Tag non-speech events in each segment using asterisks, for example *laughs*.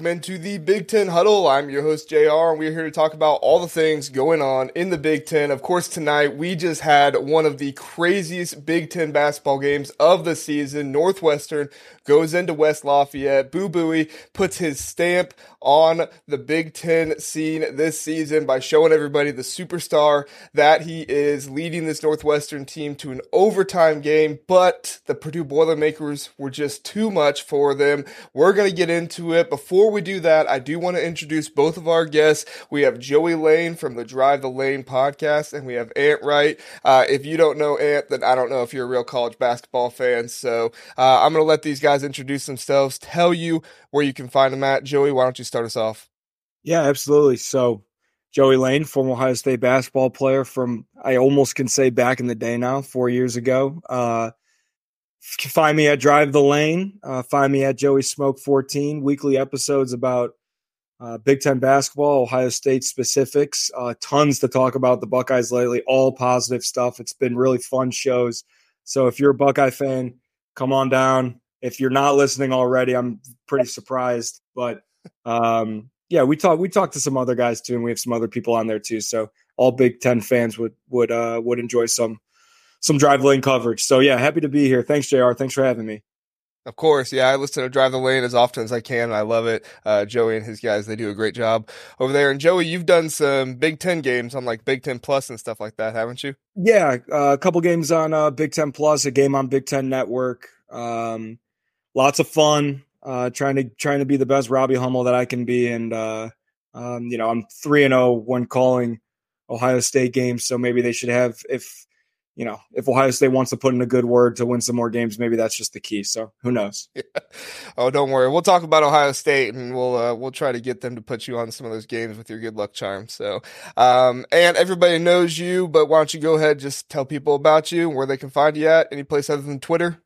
Welcome into the Big Ten Huddle. I'm your host, JR, and we're here to talk about all the things going on in the Big Ten. Of course, tonight we just had one of the craziest Big Ten basketball games of the season. Northwestern goes into West Lafayette. Boo Buie puts his stamp on the Big Ten scene this season by showing everybody the superstar that he is, leading this Northwestern team to an overtime game, but the Purdue Boilermakers were just too much for them. We're going to get into it. Before we do that, I do want to introduce both of our guests. We have Joey Lane from the Drive the Lane podcast, and we have Ant Wright. Uh, if you don't know Ant, then I don't know if you're a real college basketball fan. So uh, I'm going to let these guys introduce themselves, tell you where you can find them at. Joey, why don't you start us off? Yeah, absolutely. So Joey Lane, former Ohio State basketball player from I almost can say back in the day now, four years ago. Uh, find me at Drive the Lane. Uh, find me at Joey Smoke 14. Weekly episodes about uh, Big Ten basketball, Ohio State specifics. Uh, tons to talk about the Buckeyes lately. All positive stuff. It's been really fun shows. So if you're a Buckeye fan, come on down. If you're not listening already, I'm pretty surprised. But um, yeah, we talk we talked to some other guys too, and we have some other people on there too. So all Big Ten fans would would uh, would enjoy some some drive lane coverage. So yeah, happy to be here. Thanks, Jr. Thanks for having me. Of course, yeah, I listen to Drive the Lane as often as I can, and I love it. Uh, Joey and his guys, they do a great job over there. And Joey, you've done some Big Ten games on like Big Ten Plus and stuff like that, haven't you? Yeah, uh, a couple games on uh, Big Ten Plus, a game on Big Ten Network. Um, lots of fun. Uh, trying to trying to be the best Robbie Hummel that I can be, and uh, um, you know I'm three and zero oh when calling Ohio State games, so maybe they should have if you know, if Ohio State wants to put in a good word to win some more games, maybe that's just the key. So who knows? *laughs* Yeah. Oh, don't worry. We'll talk about Ohio State, and we'll uh, we'll try to get them to put you on some of those games with your good luck charm. So, um, and everybody knows you, but why don't you go ahead and just tell people about you and where they can find you at? Any place other than Twitter?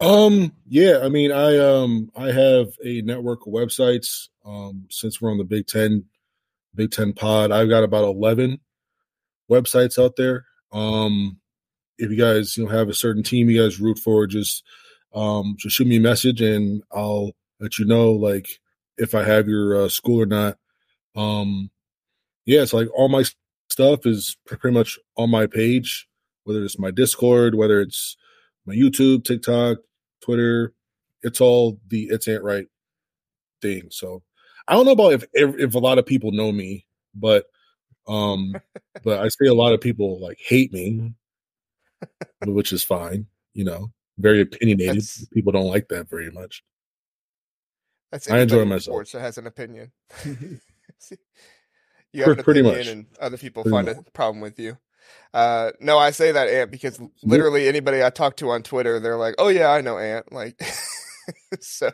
Um, yeah, I mean, I um I have a network of websites. Um, since we're on the Big Ten, Big Ten Pod, I've got about eleven websites out there. Um, if you guys you know have a certain team you guys root for, just um just shoot me a message and I'll let you know like if I have your uh, school or not. Um, yeah, it's like all my stuff is pretty much on my page, whether it's my Discord, whether it's my YouTube, TikTok, Twitter. It's all the it's Ant Wright thing. So I don't know about if if a lot of people know me, but um, *laughs* but I see a lot of people like hate me, which is fine. You know, very opinionated. That's, people don't like that very much. That's I enjoy myself. Sports that has an opinion. *laughs* *laughs* you have an pretty opinion, much. and other people pretty find much. a problem with you. Uh, no, I say that Ant because literally anybody I talk to on Twitter, they're like, "Oh yeah, I know Ant." Like, so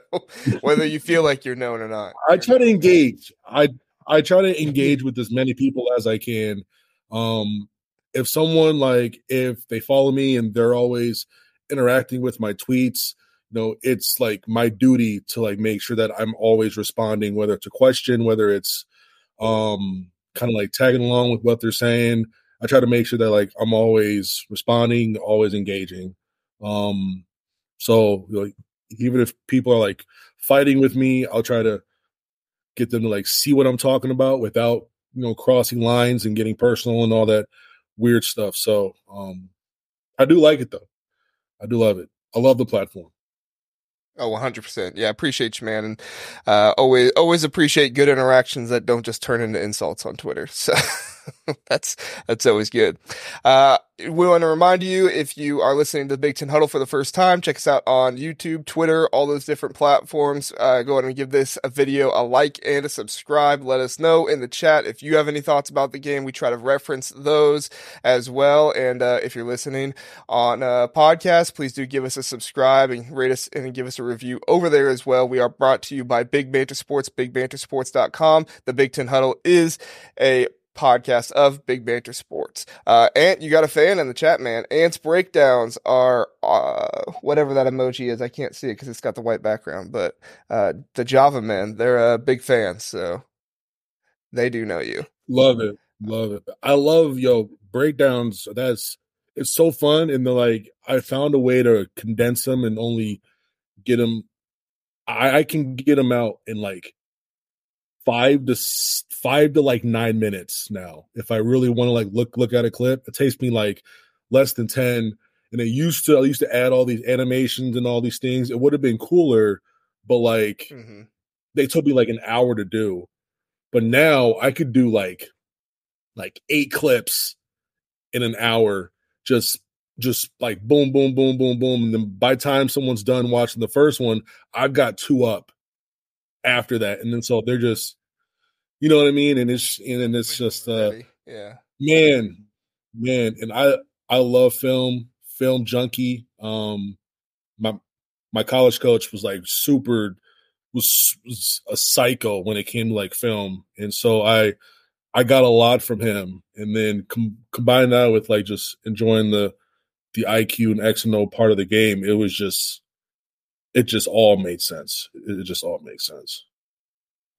whether you feel like you're known or not, I try to engage. I I try to engage with as many people as I can. Um, if someone like if they follow me and they're always interacting with my tweets, you know, it's like my duty to like make sure that I'm always responding, whether it's a question, whether it's um kind of like tagging along with what they're saying. I try to make sure that like I'm always responding, always engaging. Um, so like even if people are like fighting with me, I'll try to get them to like see what I'm talking about without you know crossing lines and getting personal and all that weird stuff. So um I do like it though. I do love it. I love the platform. Oh, 100%. Yeah, appreciate you, man. And uh, always always appreciate good interactions that don't just turn into insults on Twitter. So *laughs* *laughs* that's that's always good. Uh, we want to remind you if you are listening to the Big Ten Huddle for the first time, check us out on YouTube, Twitter, all those different platforms. Uh, go ahead and give this a video a like and a subscribe. Let us know in the chat if you have any thoughts about the game. We try to reference those as well. And uh, if you're listening on a podcast, please do give us a subscribe and rate us and give us a review over there as well. We are brought to you by Big Banter Sports, BigBanterSports.com. The Big Ten Huddle is a podcast of Big Banter Sports. Uh, Ant, you got a fan in the chat, man. Ant's breakdowns are uh, whatever that emoji is. I can't see it because it's got the white background, but uh, the Java men, they're a big fan, so they do know you. Love it, love it. I love yo breakdowns. That's it's so fun, and the like. I found a way to condense them and only get them I, I can get them out in like five to five to like nine minutes now. If I really want to like look look at a clip, it takes me like less than ten. And it used to I used to add all these animations and all these things. It would have been cooler, but like mm-hmm. they took me like an hour to do. But now I could do like like eight clips in an hour, just just like boom, boom, boom, boom, boom. And then by the time someone's done watching the first one, I've got two up after that. And then so they're just you know what I mean? And it's and then it's just uh yeah. Man, man. And I I love film, film junkie. Um my my college coach was like super was, was a psycho when it came to like film. And so I I got a lot from him. And then com- combine that with like just enjoying the the IQ and X and O part of the game, it was just it just all made sense. It just all makes sense.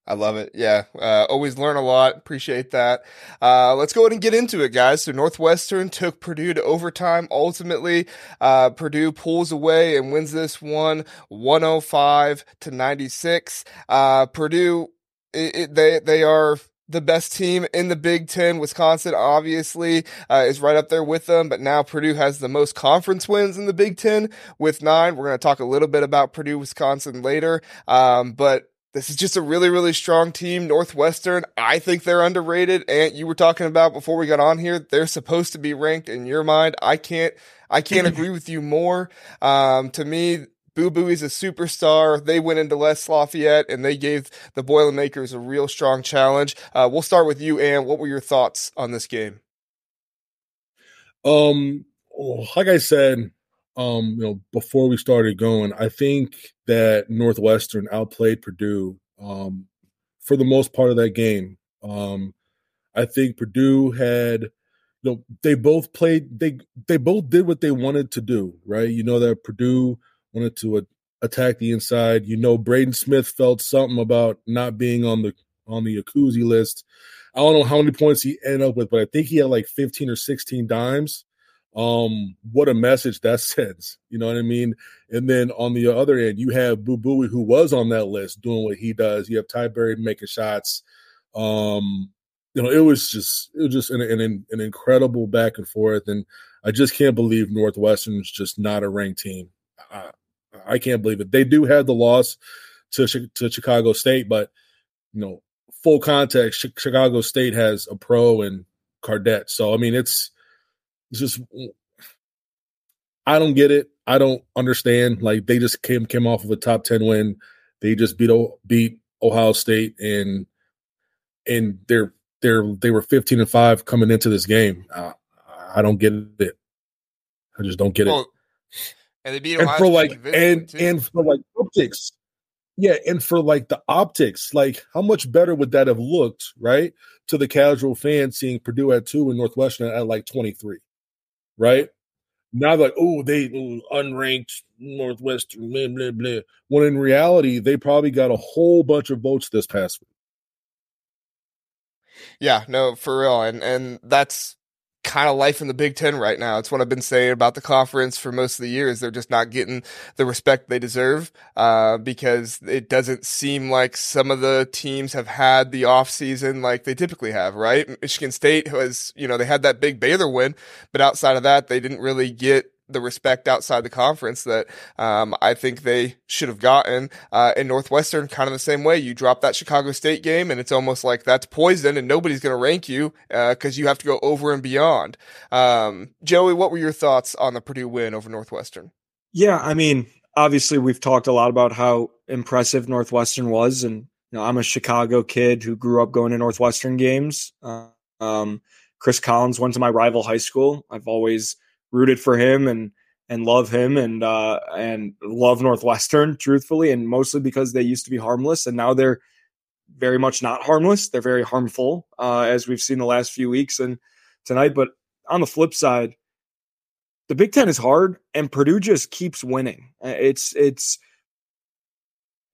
I love it. Yeah. Uh, always learn a lot. Appreciate that. Uh, let's go ahead and get into it, guys. So Northwestern took Purdue to overtime. Ultimately, uh, Purdue pulls away and wins this one 105 to 96. Uh, Purdue, it, it, they, they are the best team in the Big Ten. Wisconsin obviously uh, is right up there with them, but now Purdue has the most conference wins in the Big Ten with nine. We're going to talk a little bit about Purdue, Wisconsin later. Um, but this is just a really, really strong team. Northwestern, I think they're underrated. And you were talking about before we got on here, they're supposed to be ranked in your mind. I can't, I can't *laughs* agree with you more. Um, to me, Boo Buie is a superstar. They went into West Lafayette and they gave the Boilermakers a real strong challenge. Uh, we'll start with you, Ant. What were your thoughts on this game? Um, like I said, um, you know, before we started going, I think that Northwestern outplayed Purdue um, for the most part of that game. Um, I think Purdue had, you know, they both played. They they both did what they wanted to do, right? You know that Purdue wanted to a- attack the inside. You know, Braden Smith felt something about not being on the on the Cousy list. I don't know how many points he ended up with, but I think he had like 15 or 16 dimes. Um what a message that *laughs* sends you know what i mean? And then on the other end you have Boo Buie who was on that list doing what he does. You have Ty Berry making shots. Um you know it was just it was just an, an, an incredible back and forth and i just can't believe northwestern's just not a ranked team. I, I can't believe it they do have the loss to to chicago state but you know full context chicago state has a pro and Cardet so i mean it's it's just I don't get it. I don't understand. Like they just came came off of a top ten win. They just beat beat Ohio State and and they're they're they were fifteen and five coming into this game. Uh, I don't get it. I just don't get well, it. And they beat Ohio and for like and too. and for like optics. Yeah, and for like the optics, like how much better would that have looked, right? To the casual fan seeing Purdue at two and Northwestern at like 23 right? Now, like, oh, they unranked Northwestern, blah, blah, blah. When in reality, they probably got a whole bunch of votes this past week. Yeah, no, for real. And and that's kind of life in the Big Ten right now. It's what I've been saying about the conference for most of the years. They're just not getting the respect they deserve uh, because it doesn't seem like some of the teams have had the off season like they typically have. Right? Michigan State was, you know, they had that big Baylor win, but outside of that, they didn't really get the respect outside the conference that um, I think they should have gotten. Uh, in Northwestern, kind of the same way. You drop that Chicago State game, and it's almost like that's poison, and nobody's going to rank you because uh, you have to go over and beyond. Um, Joey, what were your thoughts on the Purdue win over Northwestern? Yeah, I mean, obviously, we've talked a lot about how impressive Northwestern was, and you know, I'm a Chicago kid who grew up going to Northwestern games. Uh, um, Chris Collins went to my rival high school. I've always rooted for him and and love him and uh, and love Northwestern, truthfully, and mostly because they used to be harmless and now they're very much not harmless. They're very harmful, uh, as we've seen the last few weeks and tonight. But on the flip side, the Big Ten is hard, and Purdue just keeps winning. Uh, it's it's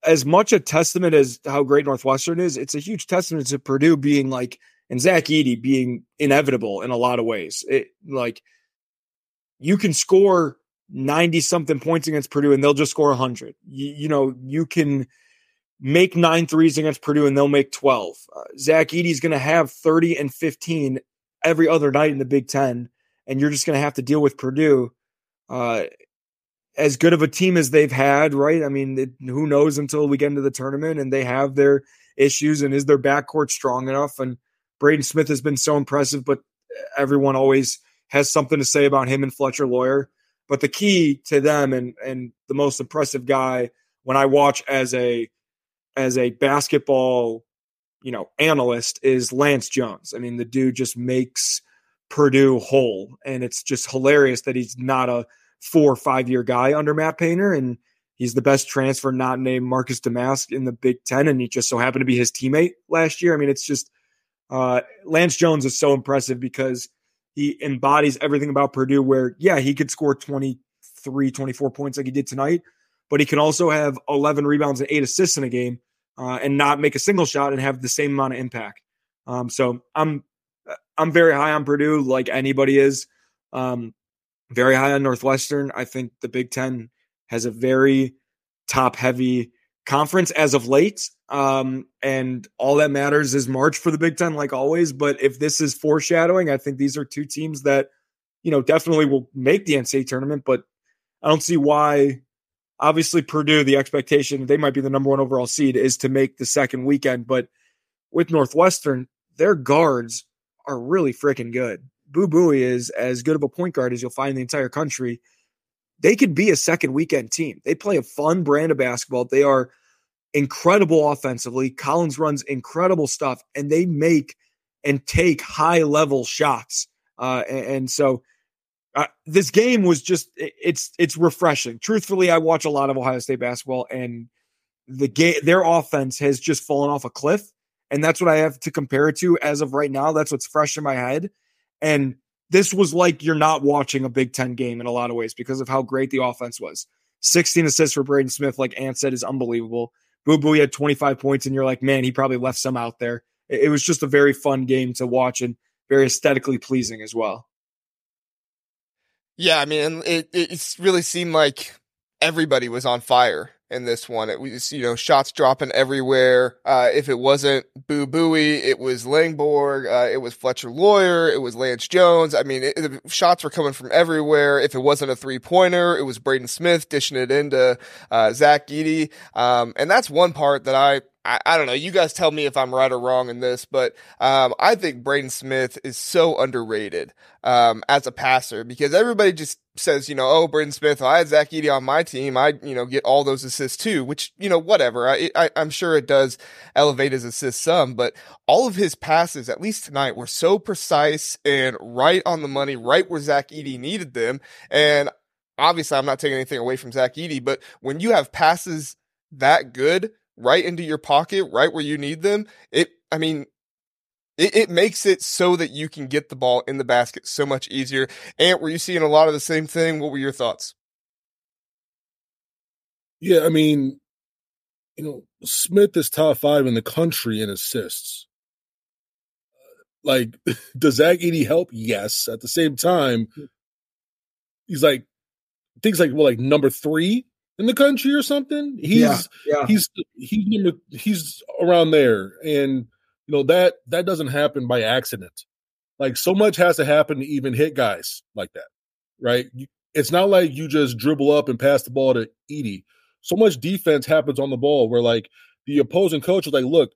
as much a testament as how great Northwestern is. It's a huge testament to Purdue being like and Zach Edey being inevitable in a lot of ways. It like you can score 90 something points against Purdue and they'll just score 100. You, you, know, you can make nine threes against Purdue and they'll make 12. Uh, Zach Edey's going to have 30 and 15 every other night in the Big Ten, and you're just going to have to deal with Purdue. Uh, as good of a team as they've had, right? I mean, it, who knows until we get into the tournament and they have their issues and is their backcourt strong enough? And Braden Smith has been so impressive, but everyone always has something to say about him and Fletcher Loyer. But the key to them and and the most impressive guy when I watch as a as a basketball, you know, analyst is Lance Jones. I mean, the dude just makes Purdue whole, and it's just hilarious that he's not a four or five year guy under Matt Painter, and he's the best transfer not named Marcus Domask in the Big Ten, and he just so happened to be his teammate last year. I mean, it's just uh, Lance Jones is so impressive because he embodies everything about Purdue. Where yeah, he could score 23, 24 points like he did tonight, but he can also have 11 rebounds and eight assists in a game uh, and not make a single shot and have the same amount of impact. Um, so I'm I'm very high on Purdue, like anybody is. Um, very high on Northwestern. I think the Big Ten has a very top heavy conference as of late. Um, and all that matters is March for the Big Ten, like always. But if this is foreshadowing, I think these are two teams that, you know, definitely will make the NCAA tournament. But I don't see why. Obviously, Purdue, the expectation they might be the number one overall seed is to make the second weekend. But with Northwestern, their guards are really freaking good. Boo Buie is as good of a point guard as you'll find in the entire country. They could be a second weekend team. They play a fun brand of basketball. They are incredible offensively. Collins runs incredible stuff, and they make and take high level shots. Uh, and, and, so uh, this game was just it's it's refreshing. Truthfully, I watch a lot of Ohio State basketball, and the game their offense has just fallen off a cliff, and that's what I have to compare it to as of right now. That's what's fresh in my head. And this was like you're not watching a Big Ten game in a lot of ways because of how great the offense was. 16 assists for Braden Smith, like Ant said, is unbelievable. Boo Buie had 25 points, and you're like, man, he probably left some out there. It was just a very fun game to watch and very aesthetically pleasing as well. Yeah, I mean, it it really seemed like everybody was on fire in this one. It was, you know, shots dropping everywhere. Uh, if it wasn't Boo Buie, it was Langborg, uh, it was Fletcher Loyer, it was Lance Jones. I mean, it, the shots were coming from everywhere. If it wasn't a three pointer, it was Braden Smith dishing it into uh, Zach Edey. Um, and that's one part that I, I, I, don't know. You guys tell me if I'm right or wrong in this, but um, I think Braden Smith is so underrated um, as a passer because everybody just says, you know, oh, Braden Smith, I had Zach Edey on my team. I, you know, get all those assists too, which, you know, whatever. I, I, I'm sure it does elevate his assists some, but all of his passes, at least tonight, were so precise and right on the money, right where Zach Edey needed them. And obviously, I'm not taking anything away from Zach Edey, but when you have passes that good, right into your pocket, right where you need them. It, I mean, it, it, makes it so that you can get the ball in the basket so much easier. And were you seeing a lot of the same thing? What were your thoughts? Yeah, I mean, you know, Smith is top five in the country in assists. Like, *laughs* does Zach Edey help? Yes. At the same time, hmm. he's like, things like, well, like number three in the country or something. He's yeah, yeah. he's he's he's around there, and you know that that doesn't happen by accident. Like so much has to happen to even hit guys like that, right? It's not like you just dribble up and pass the ball to Edey. So much defense happens on the ball where like the opposing coach is like, look,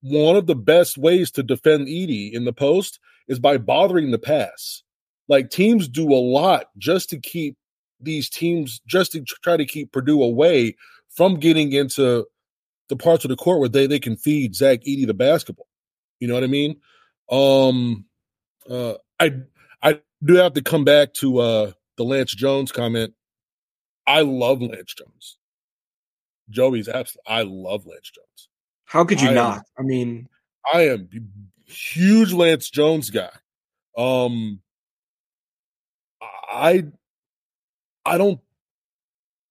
one of the best ways to defend Edey in the post is by bothering the pass. Like teams do a lot just to keep these teams just to try to keep Purdue away from getting into the parts of the court where they, they can feed Zach Edey the basketball. You know what I mean? Um uh I I do have to come back to uh the Lance Jones comment. I love Lance Jones. Joey's absolutely I love Lance Jones. How could you I not? Am, I mean I am huge Lance Jones guy. Um I I don't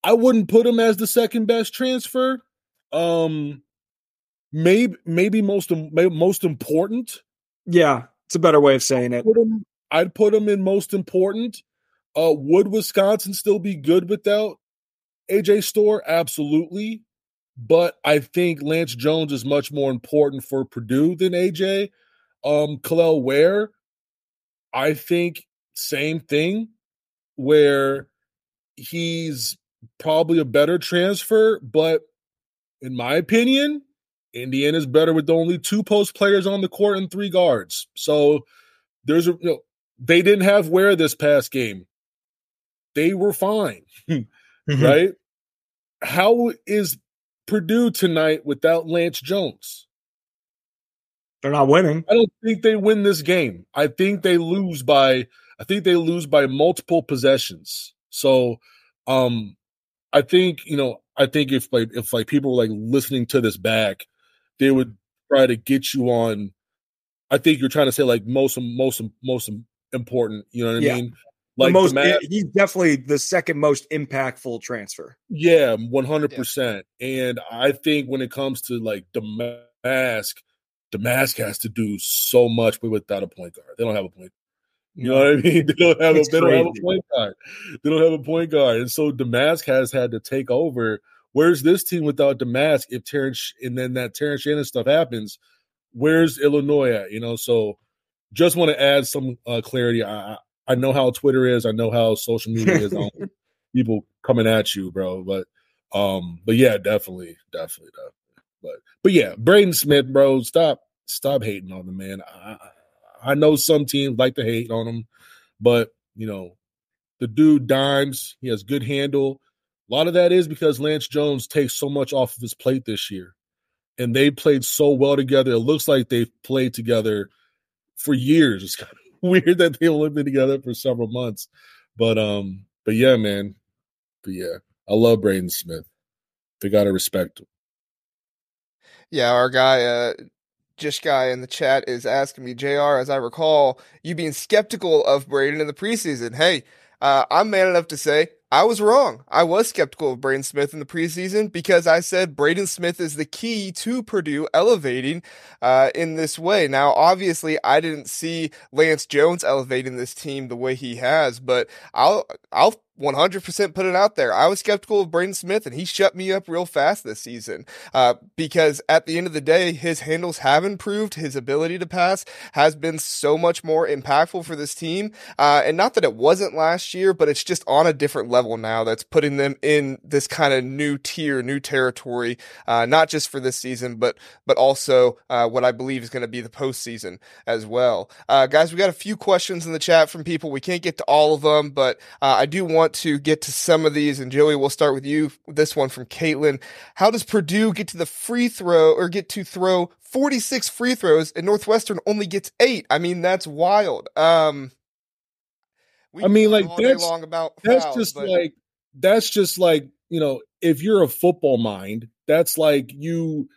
I wouldn't put him as the second best transfer. Um maybe maybe most maybe most important. Yeah, it's a better way of saying it. Put him, I'd put him in most important. Uh, would Wisconsin still be good without AJ Storr? Absolutely. But I think Lance Jones is much more important for Purdue than AJ. Um, Kel'el Ware, I think same thing, where he's probably a better transfer, but in my opinion, Indiana's better with only two post players on the court and three guards. So there's a you know, they didn't have Ware this past game. They were fine. *laughs* mm-hmm. Right? How is Purdue tonight without Lance Jones? They're not winning. I don't think they win this game. I think they lose by I think they lose by multiple possessions. So um I think, you know, I think if like if like people were like listening to this back, they would try to get you on I think you're trying to say like most most most important, you know what I yeah. mean? Like the most, the he's definitely the second most impactful transfer. Yeah, one hundred percent. And I think when it comes to like Domask, Domask has to do so much without a point guard. They don't have a point. You know what I mean? *laughs* They don't have a, they don't have a point guard. They don't have a point guard, and so Domask has had to take over. Where's this team without Domask If Terrence and then that Terrence Shannon stuff happens, where's Illinois at? You know, so just want to add some uh, clarity. I I know how Twitter is. I know how social media is. on *laughs* people coming at you, bro. But um, but yeah, definitely, definitely, definitely. But but yeah, Braden Smith, bro, stop stop hating on the man. I I know some teams like to hate on him, but you know, the dude dimes. He has good handle. A lot of that is because Lance Jones takes so much off of his plate this year, and they played so well together. It looks like they've played together for years. It's kind of *laughs* weird that they've only been together for several months. But um, but yeah, man. But yeah, I love Braden Smith. They gotta respect him. Yeah, our guy, uh, Jish guy in the chat is asking me, Jr. As I recall, you being skeptical of Braden in the preseason. Hey, uh, I'm man enough to say I was wrong. I was skeptical of Braden Smith in the preseason because I said Braden Smith is the key to Purdue elevating uh, in this way. Now, obviously, I didn't see Lance Jones elevating this team the way he has, but I'll I'll 100% put it out there. I was skeptical of Braden Smith and he shut me up real fast this season. Uh, because at the end of the day, his handles have improved. His ability to pass has been so much more impactful for this team. Uh, and not that it wasn't last year, but it's just on a different level now that's putting them in this kind of new tier, new territory, uh, not just for this season, but, but also, uh, what I believe is going to be the postseason as well. Uh, guys, we got a few questions in the chat from people. We can't get to all of them, but, uh, I do want to get to some of these. And Joey, we'll start with you. This one from Caitlin. How does Purdue get to the free throw or get to throw 46 free throws and Northwestern only gets eight? I mean, that's wild. Um, I mean, like that's, long about that's just but... like, that's just like, you know, if you're a football mind, that's like you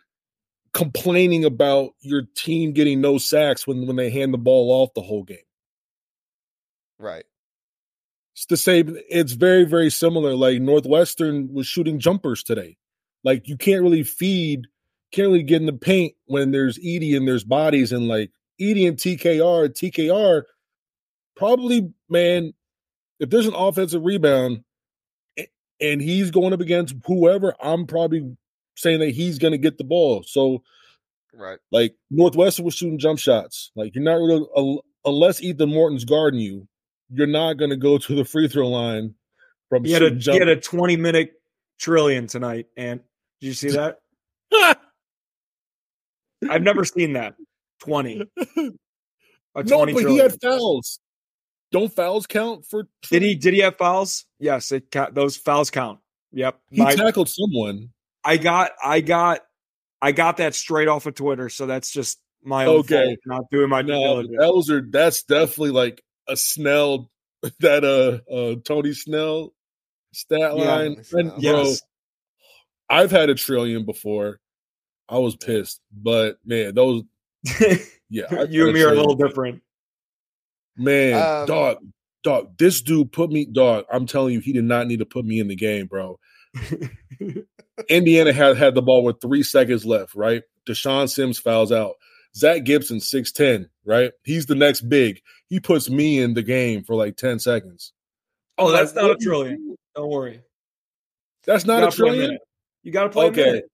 complaining about your team getting no sacks when, when they hand the ball off the whole game. Right. It's the same. It's very, very similar. Like Northwestern was shooting jumpers today. Like you can't really feed, can't really get in the paint when there's Edey and there's bodies and like Edey and TKR. TKR probably, man, if there's an offensive rebound and he's going up against whoever, I'm probably saying that he's going to get the ball. So, right, like Northwestern was shooting jump shots. Like you're not really unless Ethan Morton's guarding you you're not going to go to the free throw line from he had a jump. he had a 20 minute trillion tonight and did you see *laughs* that? *laughs* I've never seen that. 20 no but trillion. he had fouls. Don't fouls count for did he did he have fouls? Yes it those fouls count. Yep. He My, tackled someone. I got i got i got that straight off of twitter so that's just my own okay. not doing my no, those are that's definitely like a Snell *laughs* that uh, uh Tony Snell stat line. Yeah, and, yes. Bro, I've had a trillion before. I was pissed, but man, those *laughs* yeah, you and me are a little different. Man, um, dog, dog, this dude put me dog. I'm telling you, he did not need to put me in the game, bro. *laughs* Indiana had had the ball with three seconds left, right? Deshaun Sims fouls out. Zach Gibson, 6'10, right? He's the next big. He puts me in the game for like 10 seconds. Oh, that's Like, not a trillion. Don't worry. That's not a trillion. minute. You got to play Okay. a minute.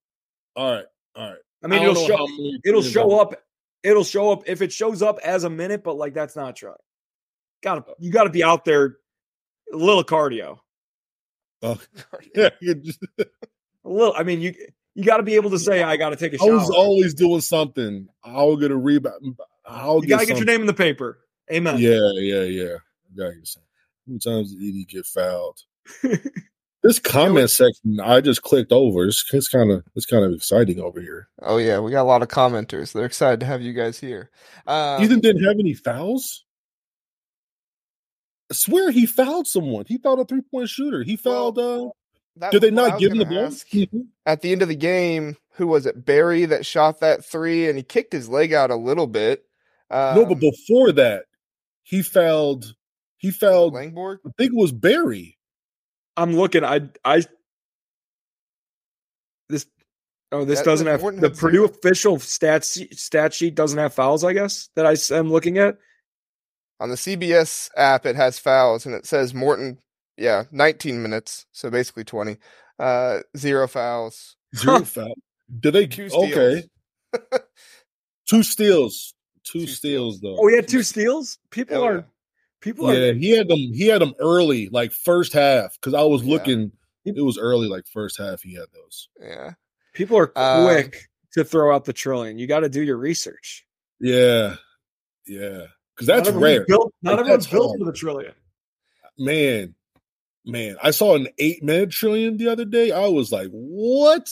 All right, all right. I mean, I it'll show. It'll show are- up. It'll show up if it shows up as a minute, but like that's not a trillion. Got to uh. you got to be out there. A little cardio. Oh, yeah, you just- A little. I mean, you you got to be able to say, "I got to take a I was shower." always doing something. I'll get a rebound. I'll You got to get get your name in the paper. Amen. Yeah, yeah, yeah. Gotta get some. How many times did Edey get fouled? *laughs* this comment section, I just clicked over. It's, it's kind of it's kind of exciting over here. Oh yeah, we got a lot of commenters. They're excited to have you guys here. Um, Ethan didn't have any fouls. I swear he fouled someone. He fouled a three point shooter. He fouled. uh that Did they was what I not give him the gonna ball? ask. At the end of the game, who was it? Barry that shot that three, and he kicked his leg out a little bit. Um, no, but before that, he fouled. He fouled. I think it was Barry. I'm looking. I I this. Oh, this That- doesn't have the Purdue zero. official stat sheet, stat sheet doesn't have fouls. I guess that I am looking at. On the CBS app, it has fouls, and it says Morton. Yeah, 19 minutes, so basically 20. Uh, zero fouls. Zero *laughs* foul. Did they? Two steals. Okay, *laughs* two steals. Two, Two steals, steals. though. Oh, he had two steals. People Hell are yeah. people Yeah, are he had them. He had them early, like first half. Because I was Yeah. looking, it was early, like first half. He had those. Yeah. people are Um, quick to throw out the trillion. You got to do your research. Yeah, yeah. Because that's not everyone's rare, Built, not Like, everyone's built hard. for the trillion. man. Man, I saw an eight minute trillion the other day. I was like, "What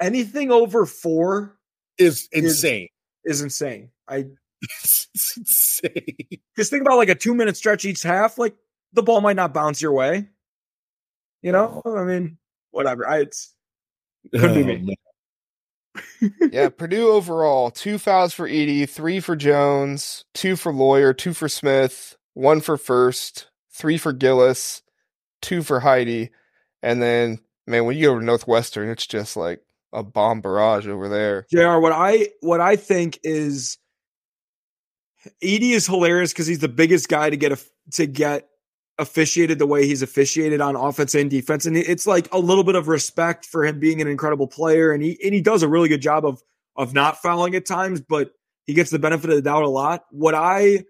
Anything over four is Is- insane? is insane. I *laughs* it's insane." just think about like a two minute stretch each half. Like the ball might not bounce your way. You know, I mean, whatever. I it's Could be Oh, me. *laughs* Yeah, Purdue overall, two fouls for Edey, three for Jones, two for Loyer, two for Smith, one for Furst, three for Gillis, two for Heidi. And then, man, when you go to Northwestern, it's just like a bomb barrage over there. Jr. What I what I think is Edey is hilarious because he's the biggest guy to get a to get officiated the way he's officiated on offense and defense, and it's like a little bit of respect for him being an incredible player, and he and he does a really good job of of not fouling at times, but he gets the benefit of the doubt a lot. What I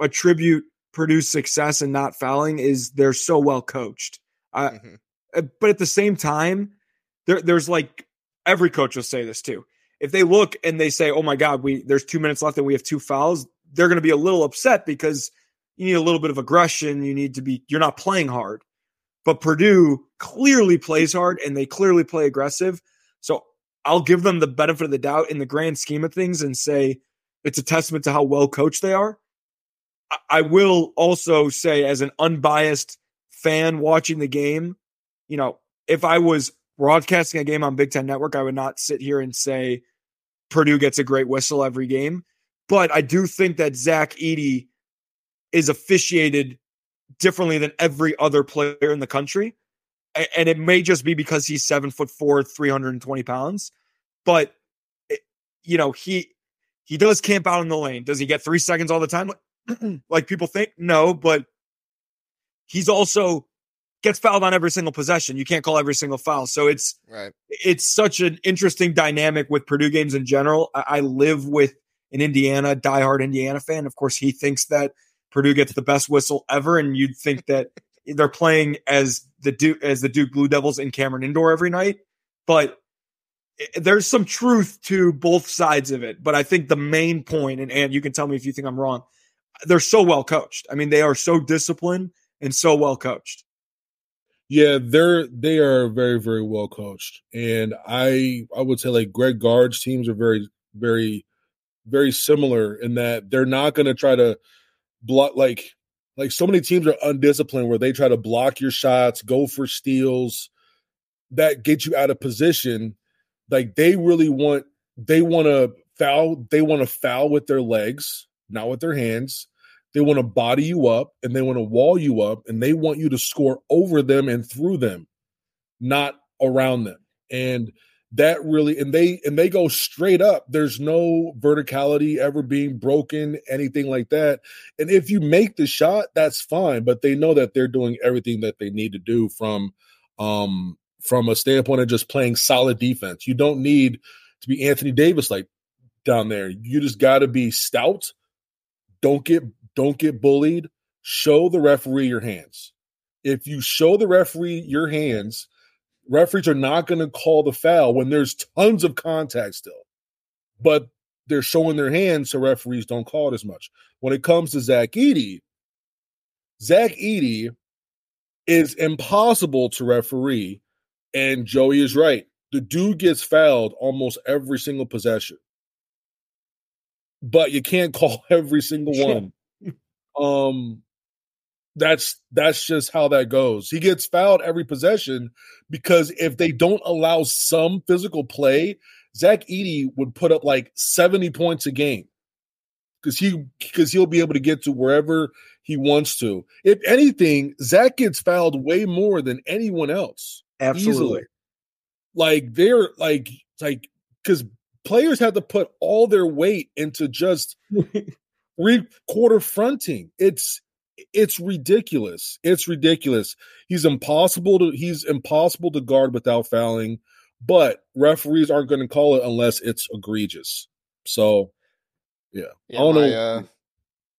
attribute Purdue's success and not fouling is they're so well coached. I, Mhm. uh, but at the same time, there, there's like every coach will say this too. If they look and they say, "Oh my God, we there's two minutes left and we have two fouls," they're going to be a little upset because you need a little bit of aggression. You need to be you're not playing hard. But Purdue clearly plays hard and they clearly play aggressive. So I'll give them the benefit of the doubt in the grand scheme of things and say it's a testament to how well coached they are. I- will also say, as an unbiased fan watching the game, you know, if I was broadcasting a game on Big Ten Network, I would not sit here and say Purdue gets a great whistle every game. But I do think that Zach Edey is officiated differently than every other player in the country. And it may just be because he's seven foot four, 320 pounds. But, eh, you know, he he does camp out in the lane. Does he get three seconds all the time? *clears throat* like people think? No, but he's also gets fouled on every single possession. You can't call every single foul. So it's Right. it's such an interesting dynamic with Purdue games in general. I, I live with an Indiana diehard Indiana fan. Of course, he thinks that Purdue gets the best whistle ever, and you'd think that *laughs* they're playing as the Duke as the Duke Blue Devils in Cameron Indoor every night. But eh, there's some truth to both sides of it. But I think the main point, and, and you can tell me if you think I'm wrong, they're so well coached. I mean, they are so disciplined and so well coached. Yeah, they're they are very very well coached, and I I would say like Greg Gard's teams are very very very similar in that they're not going to try to block like like so many teams are undisciplined where they try to block your shots, go for steals that get you out of position. Like they really want they want to foul they want to foul with their legs, not with their hands. They want to body you up and they want to wall you up and they want you to score over them and through them, not around them. And that really and they and they go straight up there's no verticality ever being broken anything like that and if you make the shot that's fine but they know that they're doing everything that they need to do from um from a standpoint of just playing solid defense you don't need to be anthony davis like down there you just got to be stout don't get don't get bullied show the referee your hands if you show the referee your hands referees are not going to call the foul when there's tons of contact still, but they're showing their hands so referees don't call it as much. When it comes to Zach Edey, Zach Edey is impossible to referee, and Joey is right. The dude gets fouled almost every single possession, but you can't call *laughs* every single one. um, that's that's just how that goes. He gets fouled every possession because if they don't allow some physical play, Zach Edey would put up like 70 points a game. Because he because he'll be able to get to wherever he wants to. If anything, Zach gets fouled way more than anyone else. Absolutely. Easily. Like they're like like because players have to put all their weight into just *laughs* three quarter fronting. It's it's ridiculous. It's ridiculous. He's impossible to he's impossible to guard without fouling, but referees aren't going to call it unless it's egregious. So, yeah. yeah I don't my, know. Uh,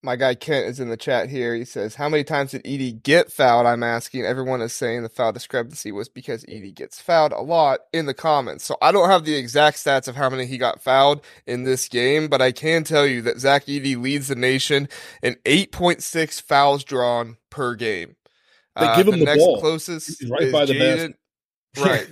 my guy Kent is in the chat here. He says, "How many times did Edey get fouled?" I'm asking. Everyone is saying the foul discrepancy was because Edey gets fouled a lot in the comments. So I don't have the exact stats of how many he got fouled in this game, but I can tell you that Zach Edey leads the nation in 8.6 fouls drawn per game. They uh, give him the, the next ball. closest right by the Jaden, *laughs* Right.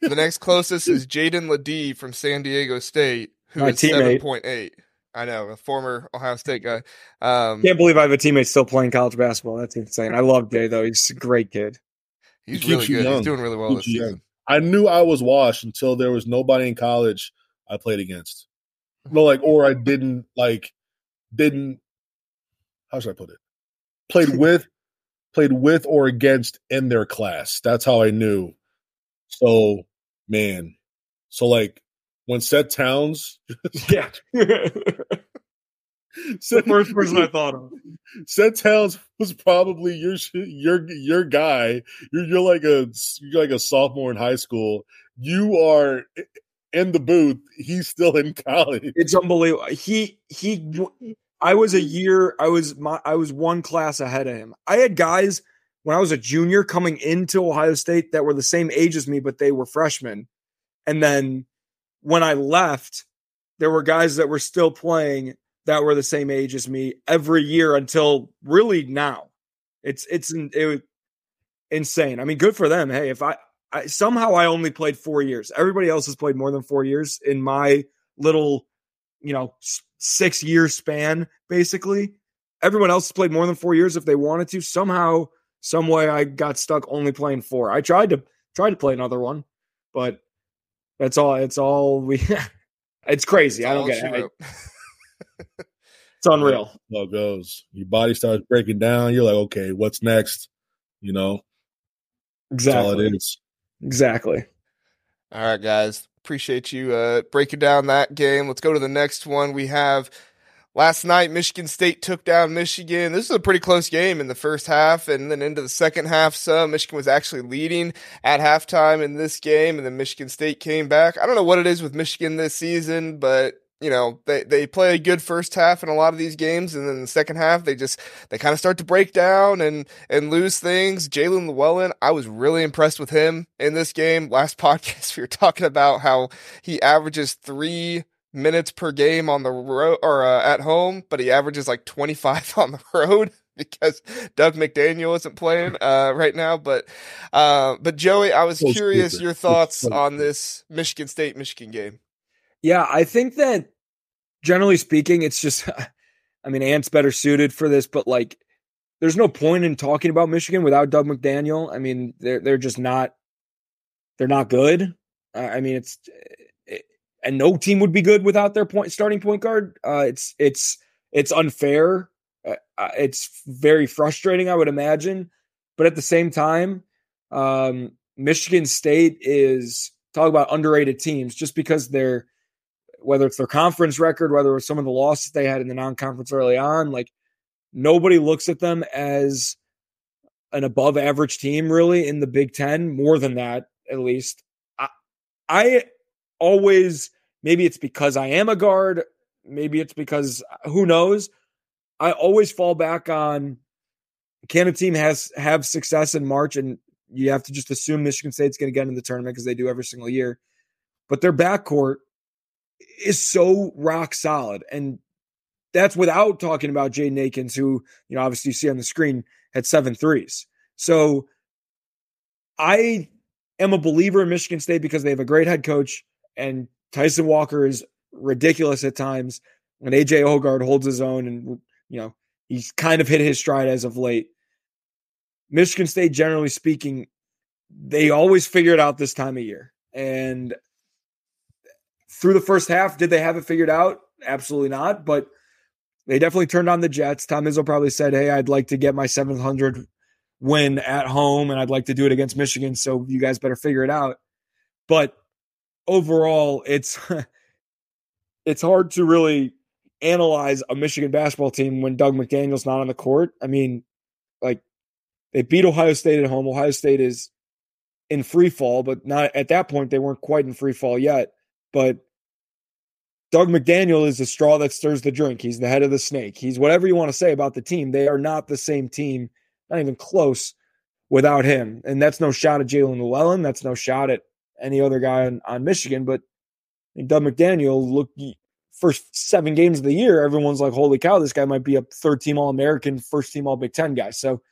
the next closest is Jaedon LeDee from San Diego State, who My is 7.8. I know, a former Ohio State guy. Um, Can't believe I have a teammate still playing college basketball. That's insane. I love Jay though. He's a great kid. He's really good. Young. He's doing really well this season. I knew I was washed until there was nobody in college I played against. No, like, or I didn't like, didn't. How should I put it? Played *laughs* with, played with or against in their class. That's how I knew. So, man, so like when Seth Towns, *laughs* *laughs* yeah, *laughs* Seth, the first person I thought of. Seth Towns was probably your your your guy. You're you're like a you're like a sophomore in high school. You are in the booth. He's still in college. It's unbelievable. He he. I was a year. I was my. I was one class ahead of him. I had guys when I was a junior coming into Ohio State that were the same age as me, but they were freshmen. And then when I left, there were guys that were still playing that were the same age as me every year until really now. It's it's it, insane. I mean, good for them. Hey, if I, I somehow I only played four years. Everybody else has played more than four years in my little, you know, six year span. Basically, everyone else has played more than four years if they wanted to. Somehow, some way, I got stuck only playing four. I tried to tried to play another one, but that's all. It's all we. *laughs* it's crazy. It's I don't get it. *laughs* it's unreal. How it goes. Your body starts breaking down. You're like, okay, what's next? You know. Exactly. it is. Exactly. All right, guys. Appreciate you uh, breaking down that game. Let's go to the next one. We have Last night, Michigan State took down Michigan. This was a pretty close game in the first half, and then into the second half, so Michigan was actually leading at halftime in this game, and then Michigan State came back. I don't know what it is with Michigan this season, but you know they they play a good first half in a lot of these games, and then the second half they just they kind of start to break down and and lose things. Jaelin Llewellyn, I was really impressed with him in this game. Last *laughs* podcast we were talking about how he averages three minutes per game on the road or uh, at home, but he averages like 25 *laughs* on the road *laughs* because Dug McDaniel isn't playing uh, right now. But uh, but Joey, I was curious your thoughts on this Michigan State Michigan game. Yeah, I think that generally speaking, it's just *laughs* I mean, Ant's better suited for this, but like there's no point in talking about Michigan without Dug McDaniel. I mean, they're they're just not they're not good. I mean, it's and no team would be good without their point starting point guard. Uh, it's it's it's unfair. Uh, uh, it's very frustrating, I would imagine. But at the same time, um, Michigan State is talk about underrated teams just because they're whether it's their conference record, whether it's some of the losses they had in the non-conference early on, like nobody looks at them as an above average team really in the Big 10, more than that at least. I, I always maybe it's because I am a guard, maybe it's because who knows. I always fall back on can a team has have success in March and you have to just assume Michigan State's going to get in the tournament because they do every single year. But their backcourt is so rock solid. And that's without talking about Jaden Akins, who, you know, obviously you see on the screen had seven threes. So I am a believer in Michigan State because they have a great head coach and Tyson Walker is ridiculous at times. And AJ Hoggard holds his own and, you know, he's kind of hit his stride as of late. Michigan State, generally speaking, they always figure it out this time of year. And through the first half, did they have it figured out? Absolutely not. But they definitely turned on the Jets. Tom Izzo probably said, Hey, I'd like to get my 700 win at home and I'd like to do it against Michigan. So you guys better figure it out. But overall, it's *laughs* it's hard to really analyze a Michigan basketball team when Dug McDaniel's not on the court. I mean, like they beat Ohio State at home. Ohio State is in free fall, but not at that point they weren't quite in free fall yet. But Dug McDaniel is the straw that stirs the drink. He's the head of the snake. He's whatever you want to say about the team. They are not the same team, not even close, without him. And that's no shot at Jaelin Llewellyn. That's no shot at any other guy on, on Michigan. But Dug McDaniel, look, first seven games of the year, everyone's like, holy cow, this guy might be a third team All American, first team All Big Ten guy. So,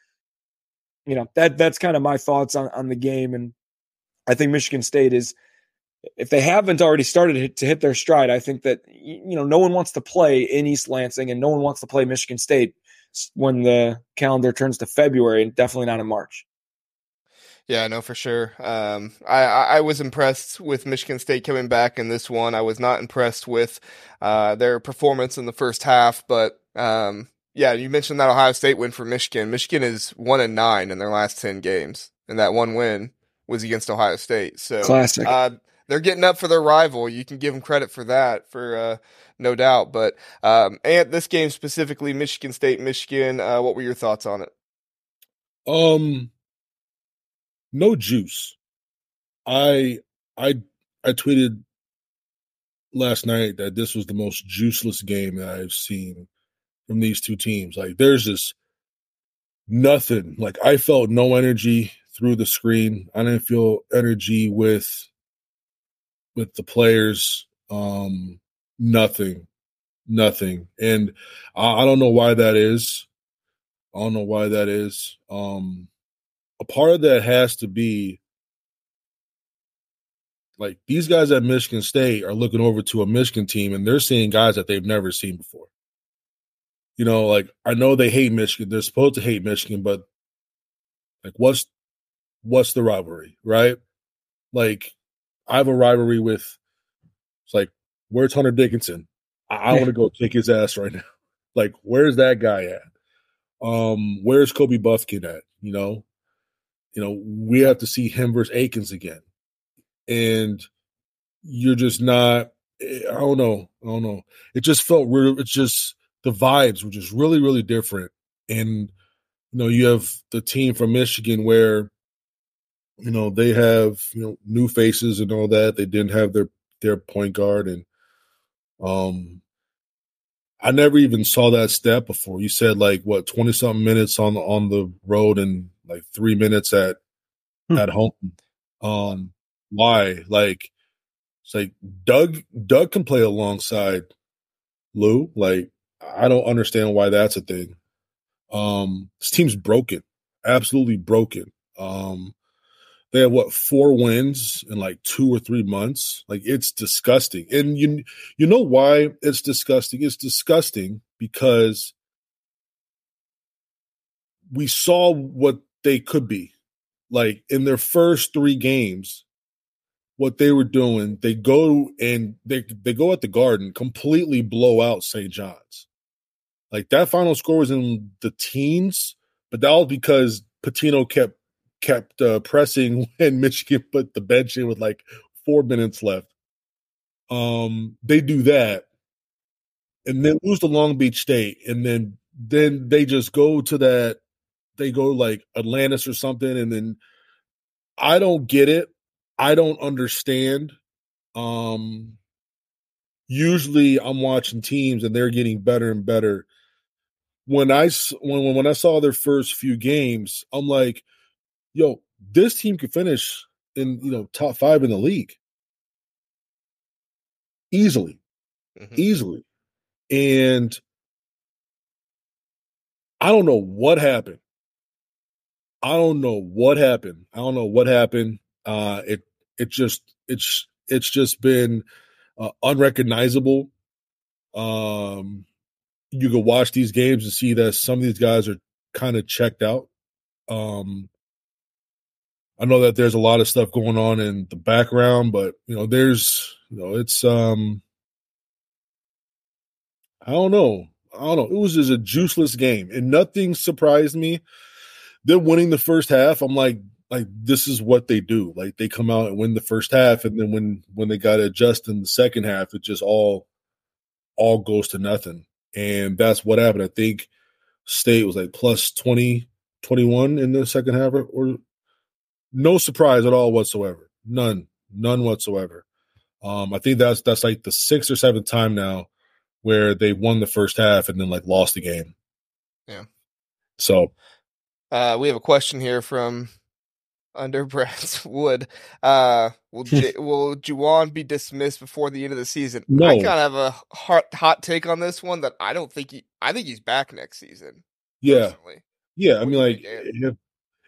you know, that that's kind of my thoughts on, on the game. And I think Michigan State is if they haven't already started to hit their stride, I think that you know no one wants to play in East Lansing and no one wants to play Michigan State when the calendar turns to February and definitely not in March. Yeah, no, for sure. Um, I, I was impressed with Michigan State coming back in this one. I was not impressed with uh, their performance in the first half, but um, yeah, you mentioned that Ohio State win for Michigan. Michigan is one and nine in their last ten games, and that one win was against Ohio State. So classic. Uh, they're getting up for their rival. You can give them credit for that, for uh, no doubt. But um, and this game specifically, Michigan State, Michigan. Uh, what were your thoughts on it? Um, no juice. I I I tweeted last night that this was the most juiceless game that I've seen from these two teams. Like there's just nothing. Like I felt no energy through the screen. I didn't feel energy with with the players. Um, nothing, nothing, and I, I don't know why that is. I don't know why that is. Um, a part of that has to be like these guys at Michigan State are looking over to a Michigan team and they're seeing guys that they've never seen before. You know, like I know they hate Michigan. They're supposed to hate Michigan, but like what's what's the rivalry, right? Like I have a rivalry with. It's like, where's Hunter Dickinson? I, I want to go kick his ass right now. *laughs* Like, where's that guy at? Um, where's Kobe Bufkin at? You know, you know, we have to see him versus Akins again, and you're just not. Eh, I don't know. I don't know. It just felt real. It's just the vibes were just really, really different. And you know, you have the team from Michigan where you know they have you know new faces and all that. They didn't have their their point guard and um I never even saw that step before. You said like what twenty something minutes on the on the road and like three minutes at hmm. at home. Um, why? Like it's like Dug. Dug can play alongside Lou. Like I don't understand why that's a thing. Um, this team's broken, absolutely broken. Um, they have what four wins in like two or three months. Like it's disgusting. And you you know why it's disgusting? It's disgusting because we saw what they could be. Like in their first three games, what they were doing, they go and they they go at the garden, completely blow out St. John's. Like that final score was in the teens, but that was because Pitino kept kept uh, pressing *laughs* when Michigan put the bench in with like four minutes left. Um, they do that, and then lose to Long Beach State, and then then they just go to that. They go like Atlantis or something, and then I don't get it. I don't understand. Um, usually I'm watching teams and they're getting better and better. When I when when I saw their first few games, I'm like, yo, this team could finish in you know top five in the league easily, mm-hmm. easily, and I don't know what happened. I don't know what happened. I don't know what happened. Uh, it it just it's it's just been uh, unrecognizable. Um, you can watch these games and see that some of these guys are kind of checked out. Um, I know that there's a lot of stuff going on in the background, but you know, there's you know, it's um, I don't know, I don't know. It was just a juiceless game, and nothing surprised me. Them winning the first half, I'm like, like this is what they do. Like they come out and win the first half, and then when when they got to adjust in the second half, it just all all goes to nothing. And that's what happened. I think State was like plus 20, 21 in the second half, or, or no surprise at all whatsoever. None, none whatsoever. Um, I think that's that's like the sixth or seventh time now where they won the first half and then like lost the game. Yeah. So, uh, we have a question here from under Brad's *laughs* Wood. Uh, will *laughs* J- will Juwan be dismissed before the end of the season? No. I kind of have a hot hot take on this one that I don't think he. I think he's back next season. Yeah. Personally. Yeah, I mean, like if,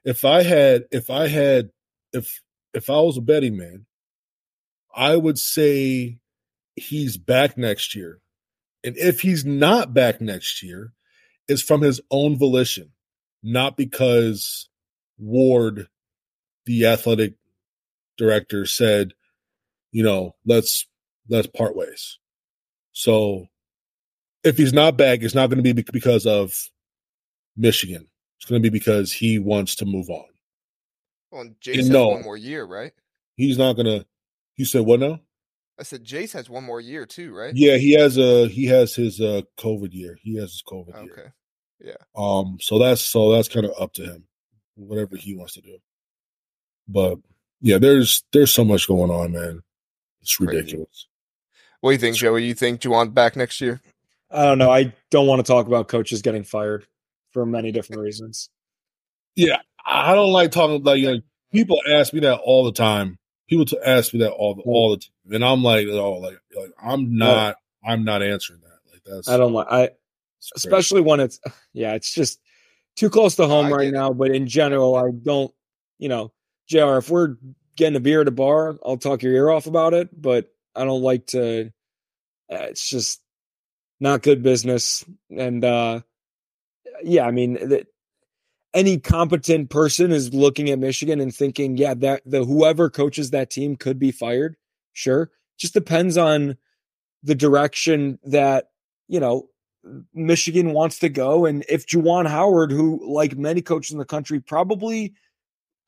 if I had, if I had, if if I was a betting man, I would say he's back next year. And if he's not back next year, it's from his own volition, not because Warde, the athletic director, said, you know, let's let's part ways. So if he's not back, it's not going to be because of Michigan. It's going to be because he wants to move on. Well, Jason no, one more year, right? He's not going to. You said what now? I said Jace has one more year too, right? Yeah, he has a he has his uh COVID year. He has his COVID year. okay. year. Yeah. Um. So that's so that's kind of up to him, whatever he wants to do. But yeah, there's there's so much going on, man. It's ridiculous. Crazy. What do you think, Joey? You think Juwan back next year? I don't know. I don't want to talk about coaches getting fired for many different *laughs* reasons. Yeah, I don't like talking about you know, people ask me that all the time. People to ask me that all the all the time, and I'm like, oh, like, like I'm not, I'm not answering that. Like that's I don't like I, especially when it's yeah, it's just too close to home right now. But in general, I don't, you know, Jr. If we're getting a beer at a bar, I'll talk your ear off about it. But I don't like to. Uh, it's just not good business, and uh yeah, I mean, that any competent person is looking at Michigan and thinking, yeah, that the whoever coaches that team could be fired. Sure, just depends on the direction that you know Michigan wants to go, and if Juwan Howard, who like many coaches in the country, probably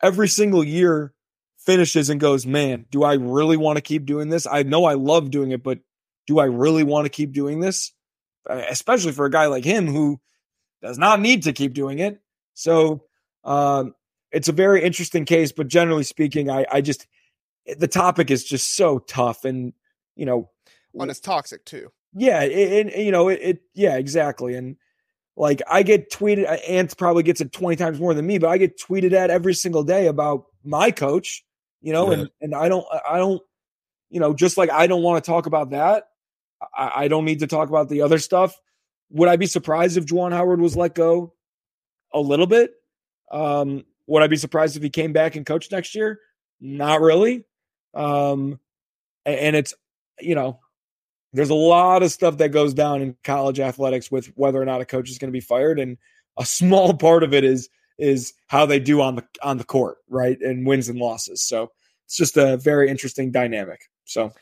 every single year finishes and goes, man, do I really want to keep doing this? I know I love doing it, but do I really want to keep doing this? Especially for a guy like him who does not need to keep doing it. So um, it's a very interesting case, but generally speaking, I, I just the topic is just so tough, and you know, and it's toxic too. Yeah, and you know, it, it, yeah, exactly, and like I get tweeted. Uh, Ant probably gets it twenty times more than me, but I get tweeted at every single day about my coach. You know, yeah. and and I don't, I don't, you know, just like I don't want to talk about that. I, I don't need to talk about the other stuff. Would I be surprised if Juwan Howard was let go? A little bit. Um, would I be surprised if he came back and coached next year? Not really. Um, and it's, you know, there's a lot of stuff that goes down in college athletics with whether or not a coach is going to be fired. And a small *laughs* part of it is, is how they do on the, on the court, right? And wins and losses. So it's just a very interesting dynamic. So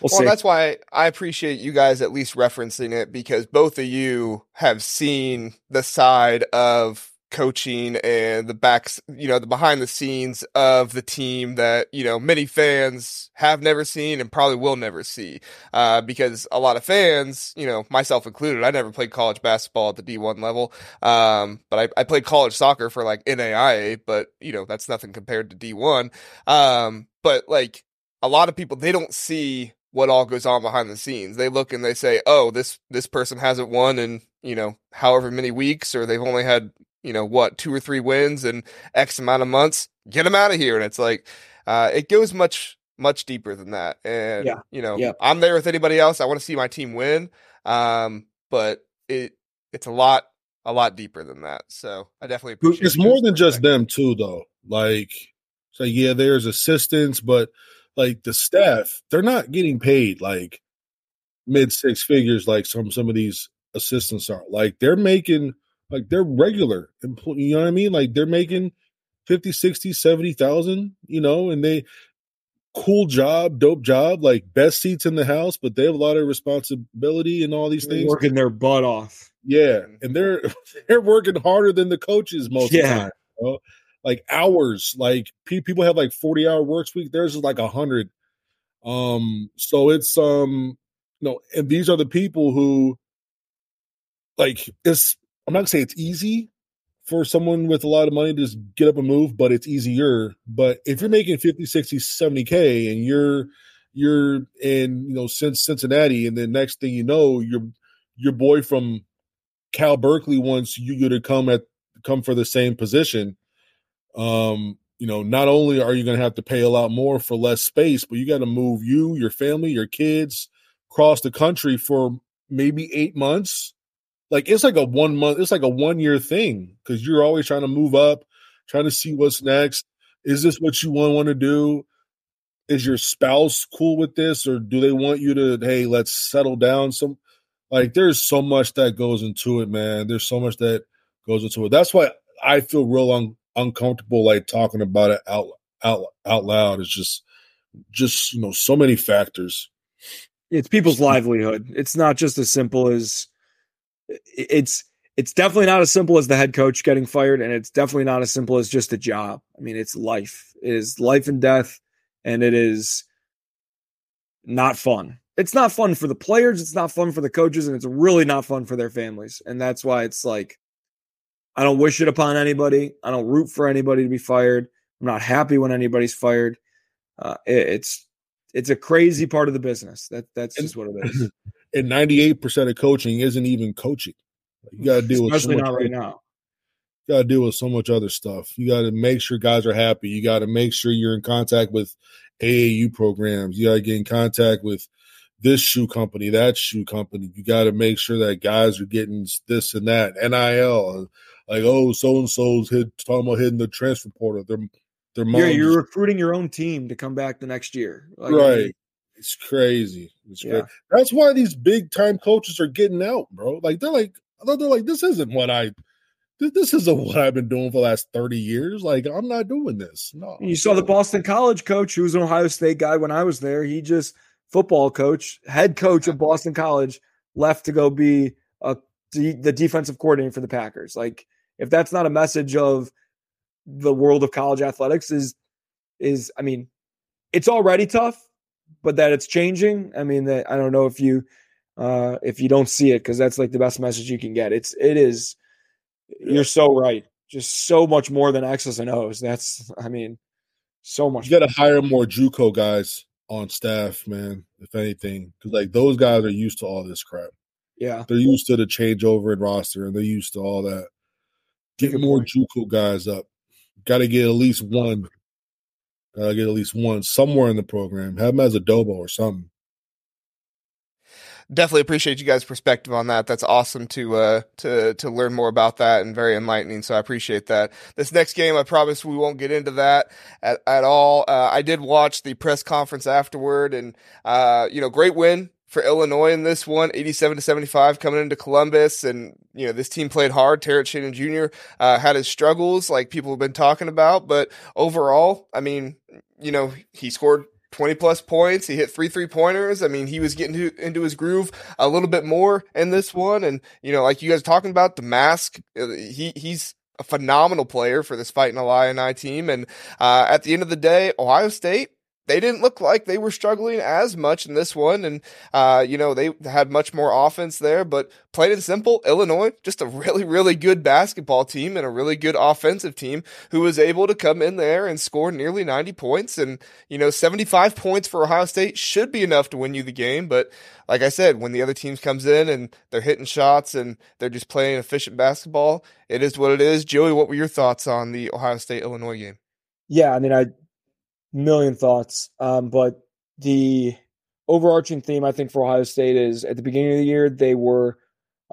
We'll, well that's why I appreciate you guys at least referencing it because both of you have seen the side of coaching and the backs, you know, the behind the scenes of the team that, you know, many fans have never seen and probably will never see. Uh, because a lot of fans, you know, myself included, I never played college basketball at the D1 level. Um, but I, I played college soccer for like NAIA, but, you know, that's nothing compared to D1. Um, but like a lot of people, they don't see what all goes on behind the scenes. They look and they say, "Oh, this this person hasn't won in you know however many weeks, or they've only had you know what two or three wins in X amount of months. Get them out of here." And it's like uh, it goes much much deeper than that. And yeah. you know, yeah. I'm there with anybody else. I want to see my team win, um, but it it's a lot a lot deeper than that. So I definitely appreciate. It's more than just them too, though. Like, so yeah, there's assistants, but like the staff, they're not getting paid like mid six figures like some some of these assistants are. Like they're making like they're regular employee, you know what I mean? Like they're making 50, 60, 70,000, you know, and they cool job, dope job, like best seats in the house, but they have a lot of responsibility and all these they're things. Working their butt off. Yeah. And they're *laughs* they're working harder than the coaches most yeah. of the time. You know? like hours. Like people have like 40 hour works week. Theirs is like a hundred. Um, so it's um you know, and these are the people who like it's I'm not gonna say it's easy for someone with a lot of money to just get up and move, but it's easier. But if you're making 50, 60, 70K and you're you're in, you know, since Cincinnati, and then next thing you know, your your boy from Cal Berkeley wants you, to come at come for the same position um, you know, not only are you to have to pay a lot more for less space, but you got to move you, your family, your kids across the country for maybe eight months. Like it's like a one month, it's like a one year thing because you're always trying to move up, trying to see what's next. Is this what you want want to do? Is your spouse cool with this, or do they want you to, hey, let's settle down? Some like there's so much that goes into it, man. There's so much that goes into it. That's why I feel real un- uncomfortable like talking about it out out out loud. It's just just you know so many factors. It's people's livelihood. It's not just as simple as it's it's definitely not as simple as the head coach getting fired, and it's definitely not as simple as just a job. I mean, it's life. It is life and death, and it is not fun. It's not fun for the players, it's not fun for the coaches, and it's really not fun for their families. And that's why it's like I don't wish it upon anybody. I don't root for anybody to be fired. I'm not happy when anybody's fired. Uh, it, it's it's a crazy part of the business. That that's just what it is. *laughs* And 98 percent of coaching isn't even coaching. You got to deal with especially so not right now. You got to deal with so much other stuff. You got to make sure guys are happy. You got to make sure you're in contact with AAU programs. You got to get in contact with this shoe company, that shoe company. You got to make sure that guys are getting this and that NIL like, oh, so and so's hit talking about hitting the transfer portal. They're they're yeah, you're recruiting your own team to come back the next year. Like, right. It's crazy. It's yeah. crazy. That's why these big time coaches are getting out, bro. Like they're like they're like, this isn't what I this isn't what I've been doing for the last 30 years. Like, I'm not doing this. No. You saw the Boston College coach, who was an Ohio State guy when I was there. He just football coach, head coach of Boston College, left to go be a the defensive coordinator for the Packers. Like, if that's not a message of the world of college athletics is is I mean, it's already tough, but that it's changing. I mean, that I don't know if you uh if you don't see it because that's like the best message you can get. It's it is you're so right. Just so much more than X's and O's. That's I mean, so much. You got to hire more JUCO guys on staff, man. If anything, because like those guys are used to all this crap. Yeah, they're used to the changeover in roster, and they're used to all that. Get more JUCO guys up. Got to get at least one. To get at least one somewhere in the program. Have them as a Dobo or something. Definitely appreciate you guys' perspective on that. That's awesome to uh to to learn more about that and very enlightening. So I appreciate that. This next game, I promise we won't get into that at, at all. Uh, I did watch the press conference afterward, and uh, you know, great win for Illinois in this one, 87 to 75 coming into Columbus. And, you know, this team played hard. Terrence Shannon Jr. Uh, had his struggles like people have been talking about. But overall, I mean, you know, he scored 20 plus points. He hit three three pointers. I mean, he was getting to, into his groove a little bit more in this one. And, you know, like you guys talking about Domask, uh, he, he's, a phenomenal player for this Fighting Illini team. And uh, at the end of the day, Ohio State they didn't look like they were struggling as much in this one. And, uh, you know, they had much more offense there, but plain and simple, Illinois, just a really, really good basketball team and a really good offensive team who was able to come in there and score nearly 90 points. And, you know, 75 points for Ohio State should be enough to win you the game. But like I said, when the other teams comes in and they're hitting shots and they're just playing efficient basketball, it is what it is. Joey, what were your thoughts on the Ohio State Illinois game? Yeah, I mean, I million thoughts. Um, but the overarching theme I think for Ohio State is at the beginning of the year they were,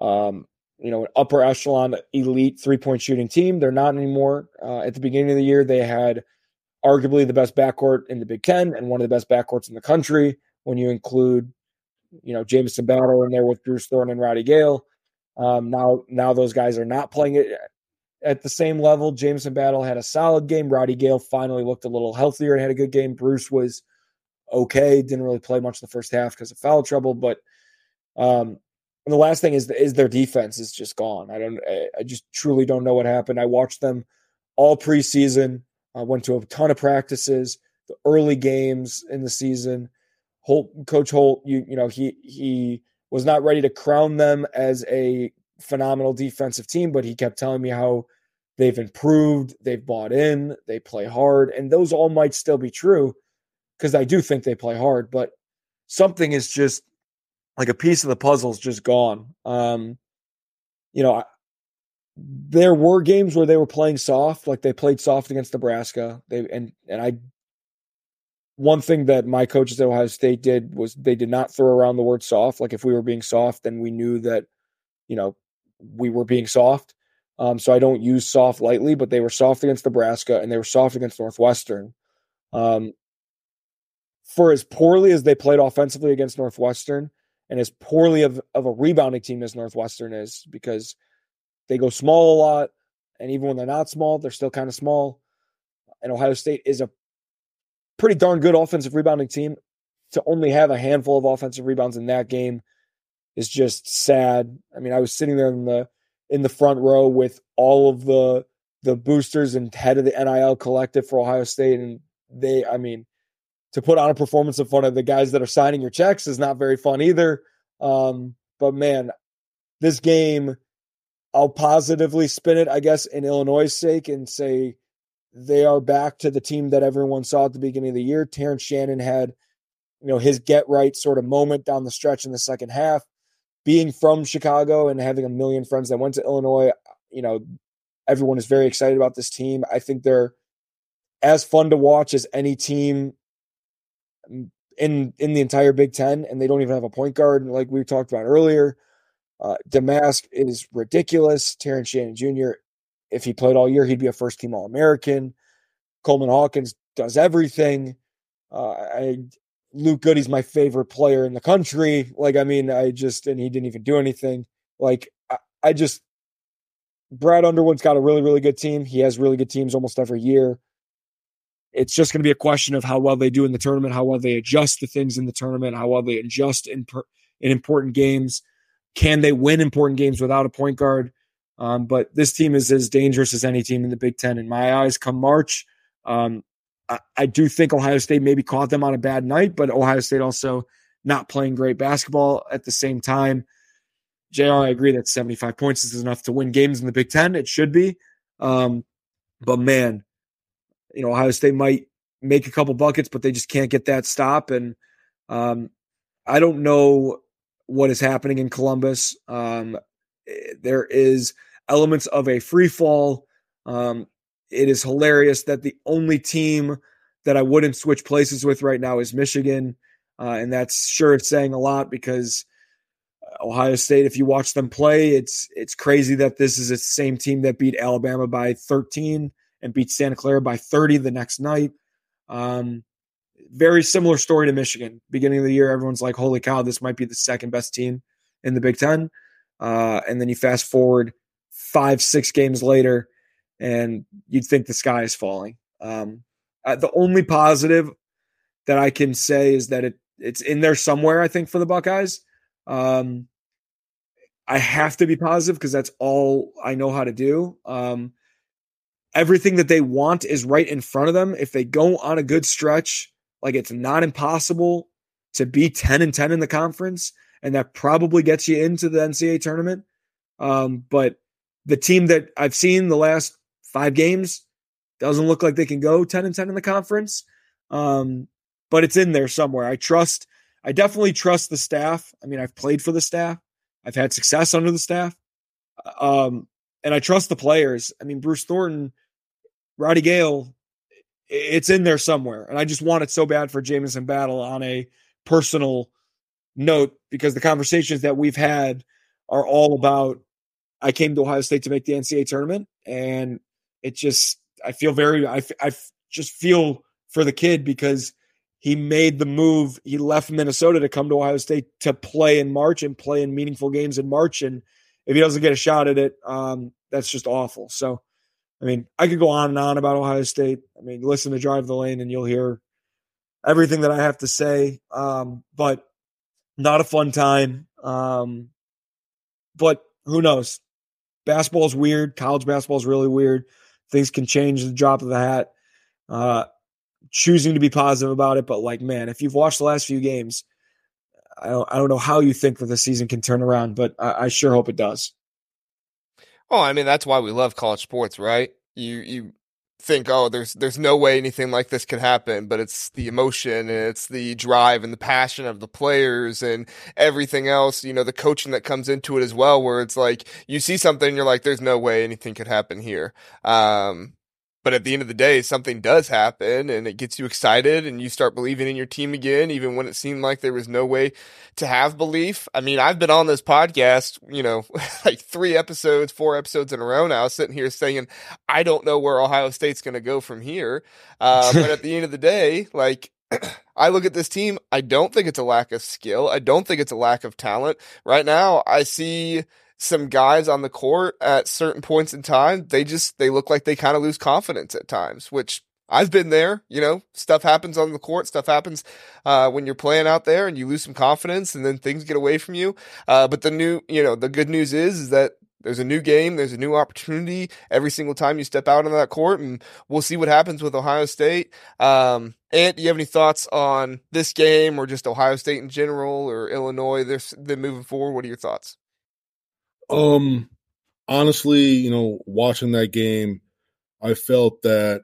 um, you know, an upper echelon elite three point shooting team. They're not anymore. Uh, at the beginning of the year they had arguably the best backcourt in the Big Ten and one of the best backcourts in the country when you include, you know, Jamison Battle in there with Bruce Thorn and Roddy Gayle. Um, now, now those guys are not playing it at the same level. Jamison Battle had a solid game. Roddy Gayle finally looked a little healthier and had a good game. Bruce was okay. Didn't really play much in the first half because of foul trouble. But um, the last thing is is their defense is just gone. I don't. I just truly don't know what happened. I watched them all preseason. I went to a ton of practices, the early games in the season. Holt, Coach Holt, you you know he he was not ready to crown them as a phenomenal defensive team, but he kept telling me how they've improved, they've bought in, they play hard, and those all might still be true because I do think they play hard, but something is just like a piece of the puzzle is just gone. Um, you know, there were games where they were playing soft, like they played soft against Nebraska. They and and I one thing that my coaches at Ohio State did was they did not throw around the word soft. Like if we were being soft, then we knew that, you know, we were being soft. Um, so I don't use soft lightly, but they were soft against Nebraska and they were soft against Northwestern. Um, for as poorly as they played offensively against Northwestern and as poorly of, of a rebounding team as Northwestern is, because they go small a lot. And even when they're not small, they're still kind of small. And Ohio State is a pretty darn good offensive rebounding team. To only have a handful of offensive rebounds in that game is just sad. I mean, I was sitting there in the in the front row with all of the the boosters and head of the NIL collective for Ohio State, and they, I mean, to put on a performance in front of the guys that are signing your checks is not very fun either. Um, but man, this game, I'll positively spin it, I guess, in Illinois' sake and say they are back to the team that everyone saw at the beginning of the year. Terrence Shannon had, you know, his get right sort of moment down the stretch in the second half being from Chicago and having a million friends that went to Illinois, you know, everyone is very excited about this team. I think they're as fun to watch as any team in in the entire Big Ten, and they don't even have a point guard like we talked about earlier. Uh, Domask is ridiculous. Terrence Shannon Jr. If he played all year, he'd be a first team All American. Coleman Hawkins does everything. Uh, I Luke Goode's my favorite player in the country. Like, I mean, I just, and he didn't even do anything. Like, I, I just, Brad Underwood's got a really, really good team. He has really good teams almost every year. It's just going to be a question of how well they do in the tournament, how well they adjust to things in the tournament, how well they adjust in, per, in important games. Can they win important games without a point guard? Um, but this team is as dangerous as any team in the Big Ten in my eyes. Come March, um, I, do think Ohio State maybe caught them on a bad night, but Ohio State also not playing great basketball at the same time. JR, I agree that 75 points is enough to win games in the Big Ten. It should be. Um, but man, you know, Ohio State might make a couple buckets, but they just can't get that stop. And um, I don't know what is happening in Columbus. Um, there is elements of a free fall. Um, it is hilarious that the only team that I wouldn't switch places with right now is Michigan. Uh, and that's sure it's saying a lot because Ohio State, if you watch them play, it's it's crazy that this is the same team that beat Alabama by 13 and beat Santa Clara by 30 the next night. Um, very similar story to Michigan. Beginning of the year, everyone's like, "Holy cow, this might be the second best team in the Big Ten. Uh, and then you fast forward five, six games later, and you'd think the sky is falling. Um, uh, the only positive that I can say is that it it's in there somewhere. I think for the Buckeyes, um, I have to be positive because that's all I know how to do. Um, everything that they want is right in front of them. If they go on a good stretch, like it's not impossible to be 10 and 10 in the conference, and that probably gets you into the NCAA tournament. Um, but the team that I've seen the last five games doesn't look like they can go 10 and 10 in the conference. Um, but it's in there somewhere. I trust, I definitely trust the staff. I mean, I've played for the staff, I've had success under the staff. Um, and I trust the players. I mean, Bruce Thornton, Roddy Gayle, it's in there somewhere. And I just want it so bad for Jamison Battle on a personal note because the conversations that we've had are all about I came to Ohio State to make the NCAA tournament, and it just I feel very I I just feel for the kid because he made the move. He left Minnesota to come to Ohio State to play in March and play in meaningful games in March. And if he doesn't get a shot at it, um, that's just awful. So, I mean, I could go on and on about Ohio State. I mean, listen to Drive the Lane and you'll hear everything that I have to say. Um, but not a fun time. Um, but who knows? Basketball is weird. College basketball is really weird. Things can change the drop of the hat. Uh, choosing to be positive about it, but like, man, if you've watched the last few games, I don't, I don't know how you think that the season can turn around, but I, I sure hope it does. Oh, I mean, that's why we love college sports, right? You you think, oh, there's there's no way anything like this could happen, but it's the emotion and it's the drive and the passion of the players and everything else, you know, the coaching that comes into it as well, where it's like you see something, you're like, there's no way anything could happen here. Um, but at the end of the day, something does happen and it gets you excited and you start believing in your team again, even when it seemed like there was no way to have belief. I mean, I've been on this podcast, you know, *laughs* like three episodes, four episodes in a row now, sitting here saying, I don't know where Ohio State's going to go from here. Uh, *laughs* but at the end of the day, like, *clears throat* I look at this team. I don't think it's a lack of skill. I don't think it's a lack of talent. Right now, I see some guys on the court at certain points in time, they just they look like they kind of lose confidence at times, which I've been there. You know, stuff happens on the court, stuff happens uh, when you're playing out there, and you lose some confidence, and then things get away from you. Uh, but the new, you know, the good news is is that there's a new game, there's a new opportunity every single time you step out on that court, and we'll see what happens with Ohio State. Um, and do you have any thoughts on this game, or just Ohio State in general, or Illinois? They're moving forward. What are your thoughts? Um, honestly, you know, watching that game, I felt that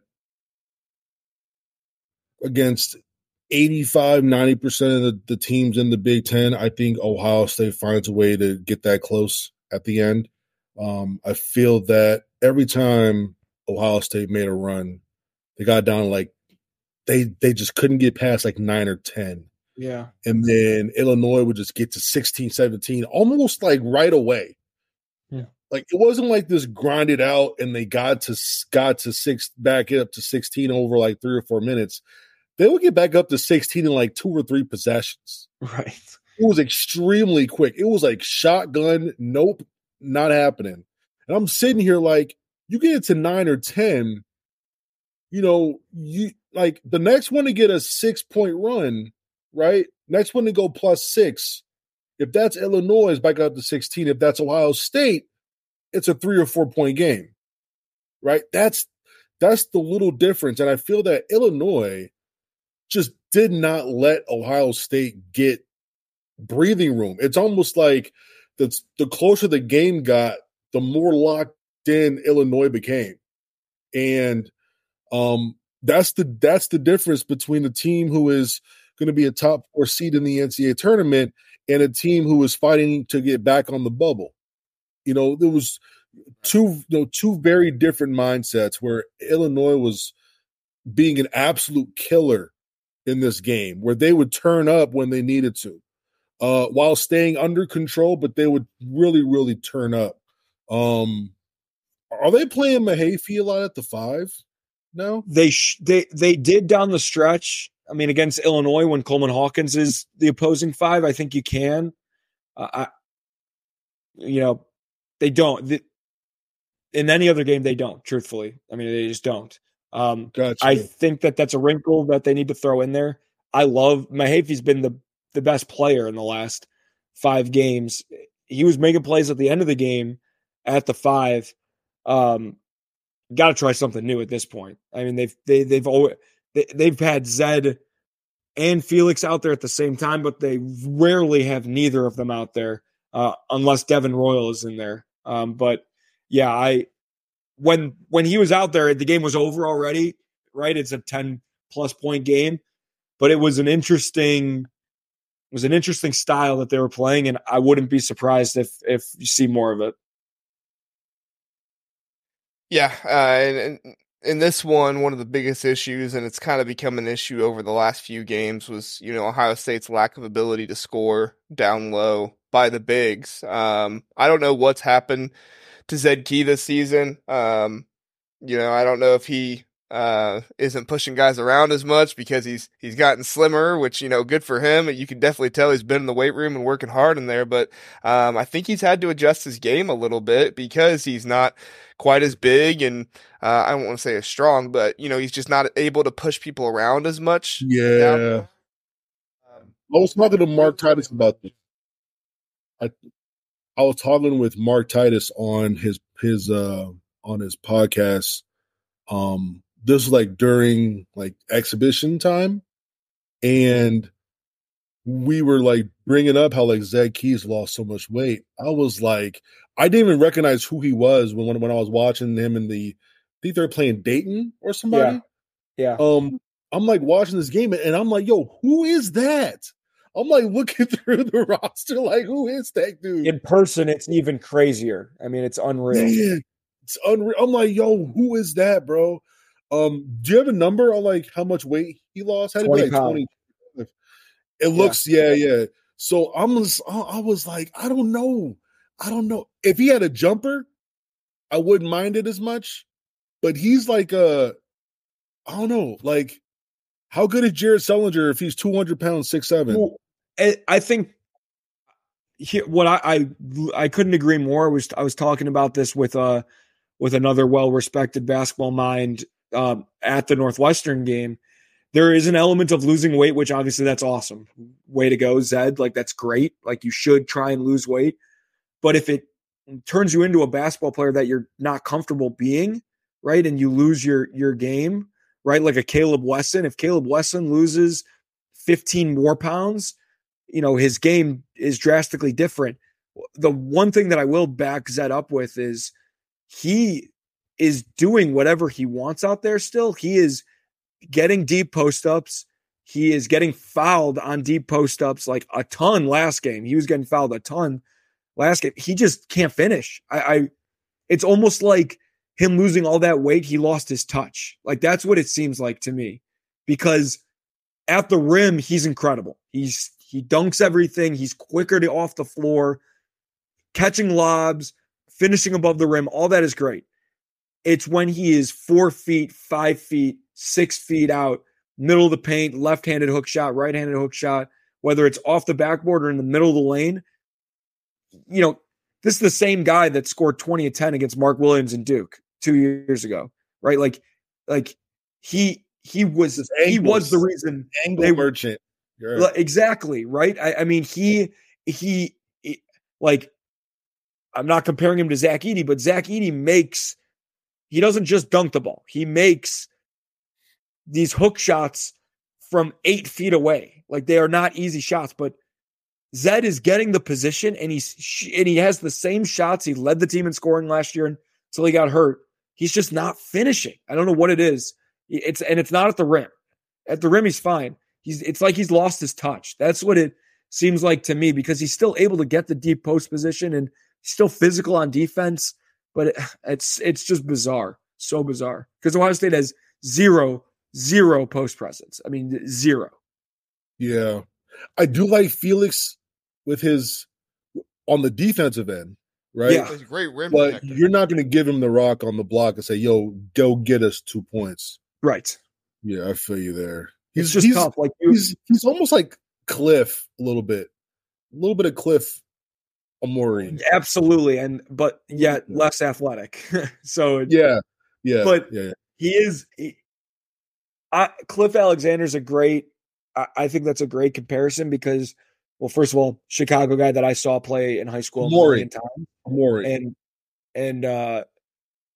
against 85, 90% of the, the teams in the Big Ten, I think Ohio State finds a way to get that close at the end. Um, I feel that every time Ohio State made a run, they got down like they they just couldn't get past like nine or ten. Yeah. And then Illinois would just get to 16, 17, almost like right away like it wasn't like this grinded out and they got to got to six back up to 16 over like three or four minutes. They would get back up to 16 in like two or three possessions. Right. It was extremely quick. It was like shotgun nope not happening. And i'm sitting here like you get it to nine or ten you know you like the next one to get a six point run right? Next one to go plus six. If that's illinois back up to 16 if that's ohio state it's a three or four point game, right? That's that's the little difference, and I feel that Illinois just did not let Ohio State get breathing room. It's almost like the the closer the game got, the more locked in Illinois became, and um, that's the that's the difference between a team who is going to be a top four seed in the NCAA tournament and a team who is fighting to get back on the bubble. You know, there was two you know two very different mindsets where Illinois was being an absolute killer in this game, where they would turn up when they needed to, uh, while staying under control, but they would really, really turn up. Um, are they playing Mahaffey a lot at the five? No, they sh- they they did down the stretch. I mean, against Illinois when Coleman Hawkins is the opposing five, I think you can. Uh, I, you know, they don't. The, in any other game, they don't. Truthfully, I mean, they just don't. Um, gotcha. I think that that's a wrinkle that they need to throw in there. I love Mahaffey's been the the best player in the last five games. He was making plays at the end of the game at the five. Um, got to try something new at this point. I mean, they've they they've always they, they've had Zed and Felix out there at the same time, but they rarely have neither of them out there uh, unless Devin Royal is in there. Um, but yeah, I when when he was out there, the game was over already. Right, it's a ten plus point game, but it was an interesting it was an interesting style that they were playing, and I wouldn't be surprised if if you see more of it. Yeah, uh, and, and in this one, one of the biggest issues, and it's kind of become an issue over the last few games, was you know Ohio State's lack of ability to score down low by the bigs. Um, I don't know what's happened to Zed Key this season. Um, you know, I don't know if he uh, isn't pushing guys around as much because he's he's gotten slimmer, which you know, good for him. You can definitely tell he's been in the weight room and working hard in there. But um, I think he's had to adjust his game a little bit because he's not quite as big and uh, I don't want to say as strong, but you know, he's just not able to push people around as much. Yeah. Um, I was talking to Mark Titus about this. I I was talking with Mark Titus on his his uh on his podcast. Um this was like during like exhibition time and we were like bringing up how like Zed Key's lost so much weight. I was like, I didn't even recognize who he was when when I was watching him in the. I think they're playing Dayton or somebody. Yeah. yeah. Um, I'm like watching this game and I'm like, yo, who is that? I'm like looking *laughs* through the roster, like, who is that dude? In person, it's even crazier. I mean, it's unreal. Yeah, it's unreal. I'm like, yo, who is that, bro? Um, do you have a number on like how much weight he lost? Had 20 like 20. It looks, yeah. yeah, yeah. So I'm just, I was like, I don't know. I don't know. If he had a jumper, I wouldn't mind it as much. But he's like a, I don't know, like how good is Jared Sullinger if he's 200 pounds, six seven? Well, I think he, what I, I I couldn't agree more. Was I was talking about this with uh with another well respected basketball mind um, at the Northwestern game. There is an element of losing weight, which obviously that's awesome. Way to go, Zed. Like that's great. Like you should try and lose weight. But if it turns you into a basketball player that you're not comfortable being, right, and you lose your your game, right, like a Kaleb Wesson. If Kaleb Wesson loses 15 more pounds, you know his game is drastically different. The one thing that I will back Zed up with is he is doing whatever he wants out there still. He is getting deep post ups. He is getting fouled on deep post ups like a ton last game. He was getting fouled a ton last game. He just can't finish. I, I it's almost like him losing all that weight, he lost his touch. Like that's what it seems like to me. Because at the rim, he's incredible. He's he dunks everything. He's quicker to off the floor, catching lobs, finishing above the rim. All that is great. It's when he is four feet, five feet, six feet out, middle of the paint, left handed hook shot, right handed hook shot, whether it's off the backboard or in the middle of the lane. You know, this is the same guy that scored 20 and 10 against Mark Williams and Duke two years ago, right? Like, like he he was he was the reason angle they merchant. Exactly, right? I, I mean, he, he he like I'm not comparing him to Zach Edey, but Zach Edey makes he doesn't just dunk the ball. He makes these hook shots from eight feet away. Like they are not easy shots, but Zed is getting the position and he's and he has the same shots. He led the team in scoring last year until he got hurt. He's just not finishing. I don't know what it is. It's and it's not at the rim. At the rim, he's fine. He's it's like he's lost his touch. That's what it seems like to me because he's still able to get the deep post position and still physical on defense, but it, it's it's just bizarre, so bizarre because Ohio State has zero zero post presence. I mean zero. Yeah, I do like Felix with his on the defensive end, right? Yeah, He's great rim. But protector. you're not going to give him the rock on the block and say, "Yo, go get us two points." Right. Yeah, I feel you there. He's just he's, tough. Like he's he's almost like Cliff a little bit, a little bit of Cliff Omoruyi. Absolutely, and but yet less athletic. *laughs* so yeah, yeah, but yeah, he is. He, I, Cliff Alexander's a great. I, I, think that's a great comparison because, well, first of all, Chicago guy that I saw play in high school a million times, Maury, and and uh,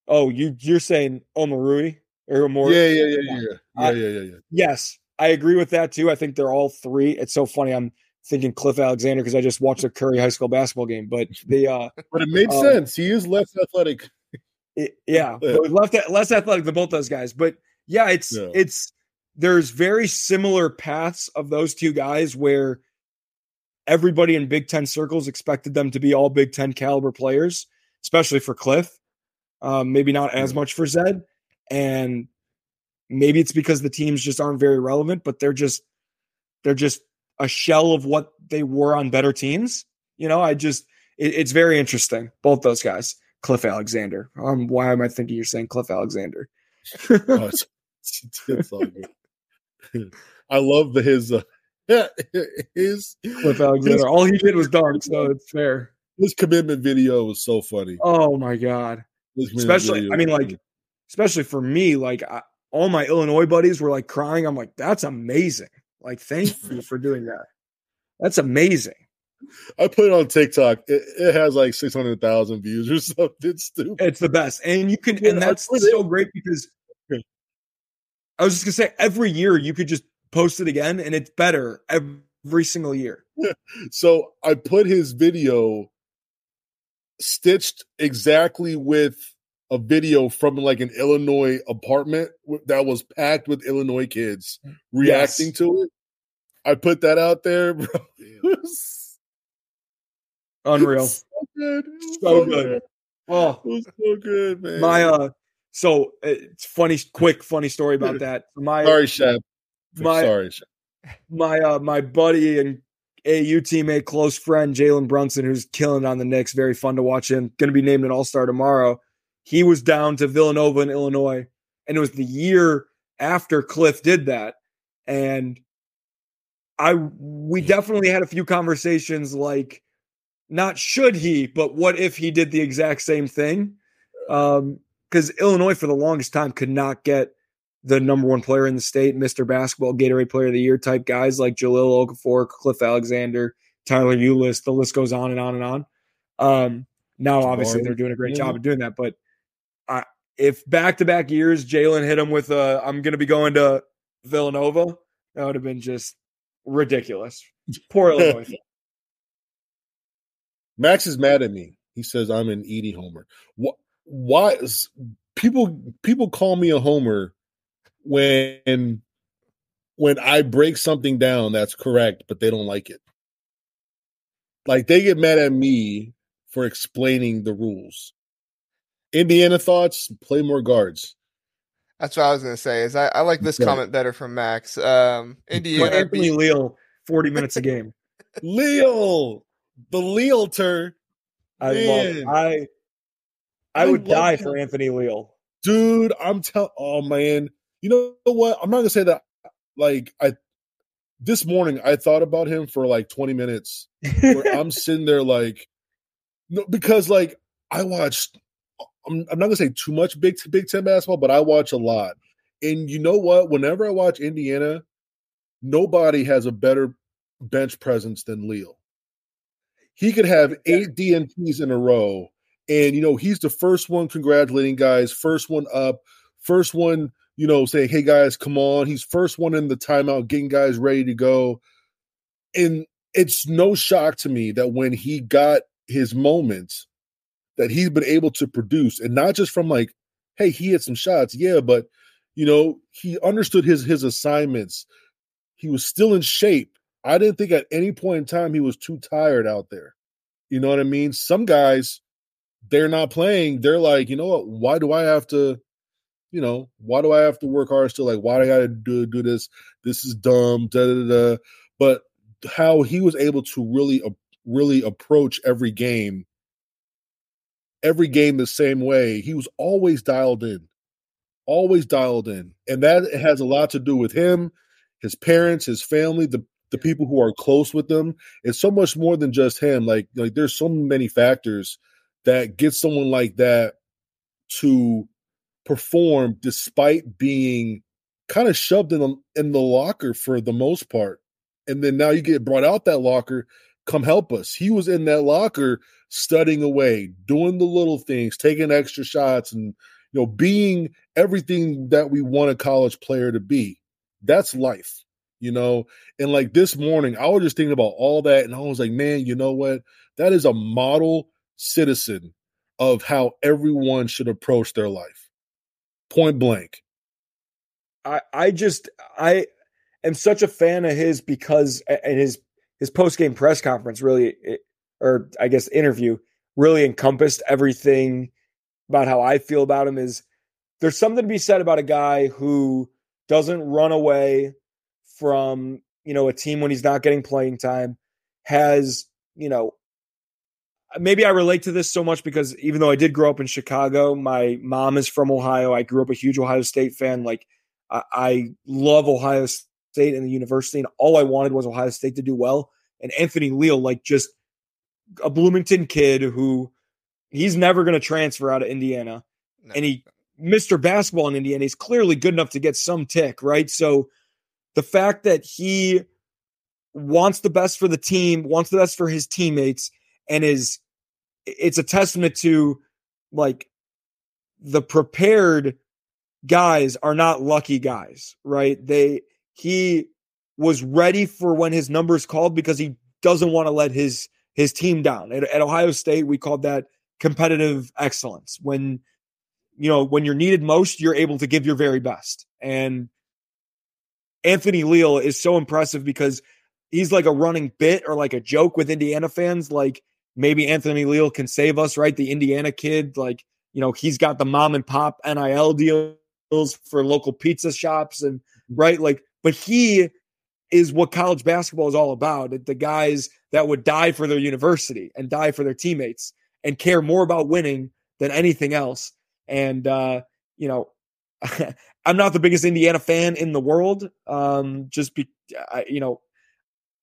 Oh, you you're saying Omoruyi or more? Yeah, yeah, yeah, yeah, yeah, I- yeah, yeah, yeah. Yes, I agree with that too. I think they're all three. It's so funny. I'm thinking Cliff Alexander because I just watched a Curie high school basketball game, but the uh But it made Um, sense. He is less athletic. it- yeah, *laughs* Yeah. left less athletic than both those guys. But yeah, it's Yeah. it's there's very similar paths of those two guys where everybody in Big Ten circles expected them to be all Big Ten caliber players, especially for Cliff. Um, maybe not as much for Zed, and maybe it's because the teams just aren't very relevant, but they're just they're just a shell of what they were on better teams. You know, I just it, it's very interesting. Both those guys, Cliff Alexander. Um, why am I thinking you're saying Cliff Alexander? *laughs* Oh, it's, it's, it's. *laughs* I love the his uh, *laughs* his Cliff Alexander. All he did was dunk, so it's fair. his commitment video was so funny. Oh my god. Especially, I mean, like, especially for me, like I, all my Illinois buddies were like crying. I'm like, that's amazing. Like, thank *laughs* you for doing that. That's amazing. I put it on TikTok. It, it has like six hundred thousand views or *laughs* something stupid. It's the best, and you can, Yeah, and that's so great because I was just gonna say every year you could just post it again, and it's better every single year. So I put his video stitched exactly with a video from like an Illinois apartment that was packed with Illinois kids reacting Yes. to it. I put that out there, bro. *laughs* Unreal. so good. So good. Oh, It was so good, man. my uh, so it's funny, quick, funny story about *laughs* that. My sorry, Shep. my sorry, Shep. my uh my buddy and AU teammate, close friend Jalen Brunson, who's killing on the Knicks. Very fun to watch him. Going to be named an All Star tomorrow. He was down to Villanova in Illinois, and it was the year after Cliff did that, and I we definitely had a few conversations like not should he, but what if he did the exact same thing? Um, because Illinois for the longest time could not get the number one player in the state, Mr. Basketball, Gatorade Player of the Year type guys like Jahlil Okafor, Cliff Alexander, Tyler Ulis. The list goes on and on and on. Um, now, obviously, they're doing a great job of doing that. But if back to back years, Jalen hit him with a, I'm going to be going to Villanova, that would have been just ridiculous. Poor *laughs* Illinois. Max is mad at me. He says I'm an Edey homer. What? Why is people people call me a homer when when I break something down that's correct, but they don't like it. Like they get mad at me for explaining the rules. Indiana thoughts: play more guards. That's what I was gonna say. Is I, I like this Right. comment better from Max. Um, Play Indiana Anthony beat, Leal, 40 minutes a game. Leo, the Lealter, I Man. love I I I would love die him. for Anthony Leal. dude. I'm telling. Oh man, you know what? I'm not gonna say that. Like I, this morning I thought about him for like 20 minutes. Where *laughs* I'm sitting there like, no, because like I watched. I'm, I'm not gonna say too much Big Big Ten basketball, but I watch a lot. And you know what? Whenever I watch Indiana, nobody has a better bench presence than Leal. He could have eight DNPs in a row, and you know he's the first one congratulating guys, first one up, first one you know saying, "Hey guys, come on!" He's first one in the timeout, getting guys ready to go. And it's no shock to me that when he got his moments, that he's been able to produce, and not just from like, "Hey, he hit some shots," yeah, but you know he understood his his assignments. He was still in shape. I didn't think at any point in time he was too tired out there. You know what I mean? Some guys, they're not playing. They're like, you know what? Why do I have to, you know, why do I have to work hard still? Like, why do I got to do do this? This is dumb. Da, da, da. But how he was able to really, uh, really approach every game, every game the same way. He was always dialed in, always dialed in, and that has a lot to do with him, his parents, his family, the the people who are close with them. It's so much more than just him. Like like there's so many factors that get someone like that to perform despite being kind of shoved in the, in the locker for the most part. And then now you get brought out that locker, come help us. He was in that locker studying away, doing the little things, taking extra shots and you know, being everything that we want a college player to be. That's life, you know. And like this morning, I was just thinking about all that, and I was like, man, you know what? That is a model citizen of how everyone should approach their life. Point blank. I I just I am such a fan of his because and his his post game press conference really or I guess interview really encompassed everything about how I feel about him is there's something to be said about a guy who doesn't run away from, you know, a team when he's not getting playing time, has, you know, maybe I relate to this so much because even though I did grow up in Chicago, my mom is from Ohio. I grew up a huge Ohio State fan. Like I, I love Ohio State and the university, and all I wanted was Ohio State to do well. And Anthony Leal, like just a Bloomington kid who he's never going to transfer out of Indiana. No. And he, Mr. Basketball in Indiana, he's clearly good enough to get some tick, right? So the fact that he wants the best for the team, wants the best for his teammates, and is it's a testament to like the prepared guys are not lucky guys, right? They he was ready for when his numbers called because he doesn't want to let his his team down. At, at Ohio State, we called that competitive excellence. When you know when you're needed most, you're able to give your very best. And Anthony Leal is so impressive because he's like a running bit or like a joke with Indiana fans. Like maybe Anthony Leal can save us, right? The Indiana kid, like you know, he's got the mom and pop NIL deals for local pizza shops and right, like, but he is what college basketball is all about. The guys that would die for their university and die for their teammates and care more about winning than anything else. And, uh, you know, *laughs* I'm not the biggest Indiana fan in the world. Um, just be, I, you know,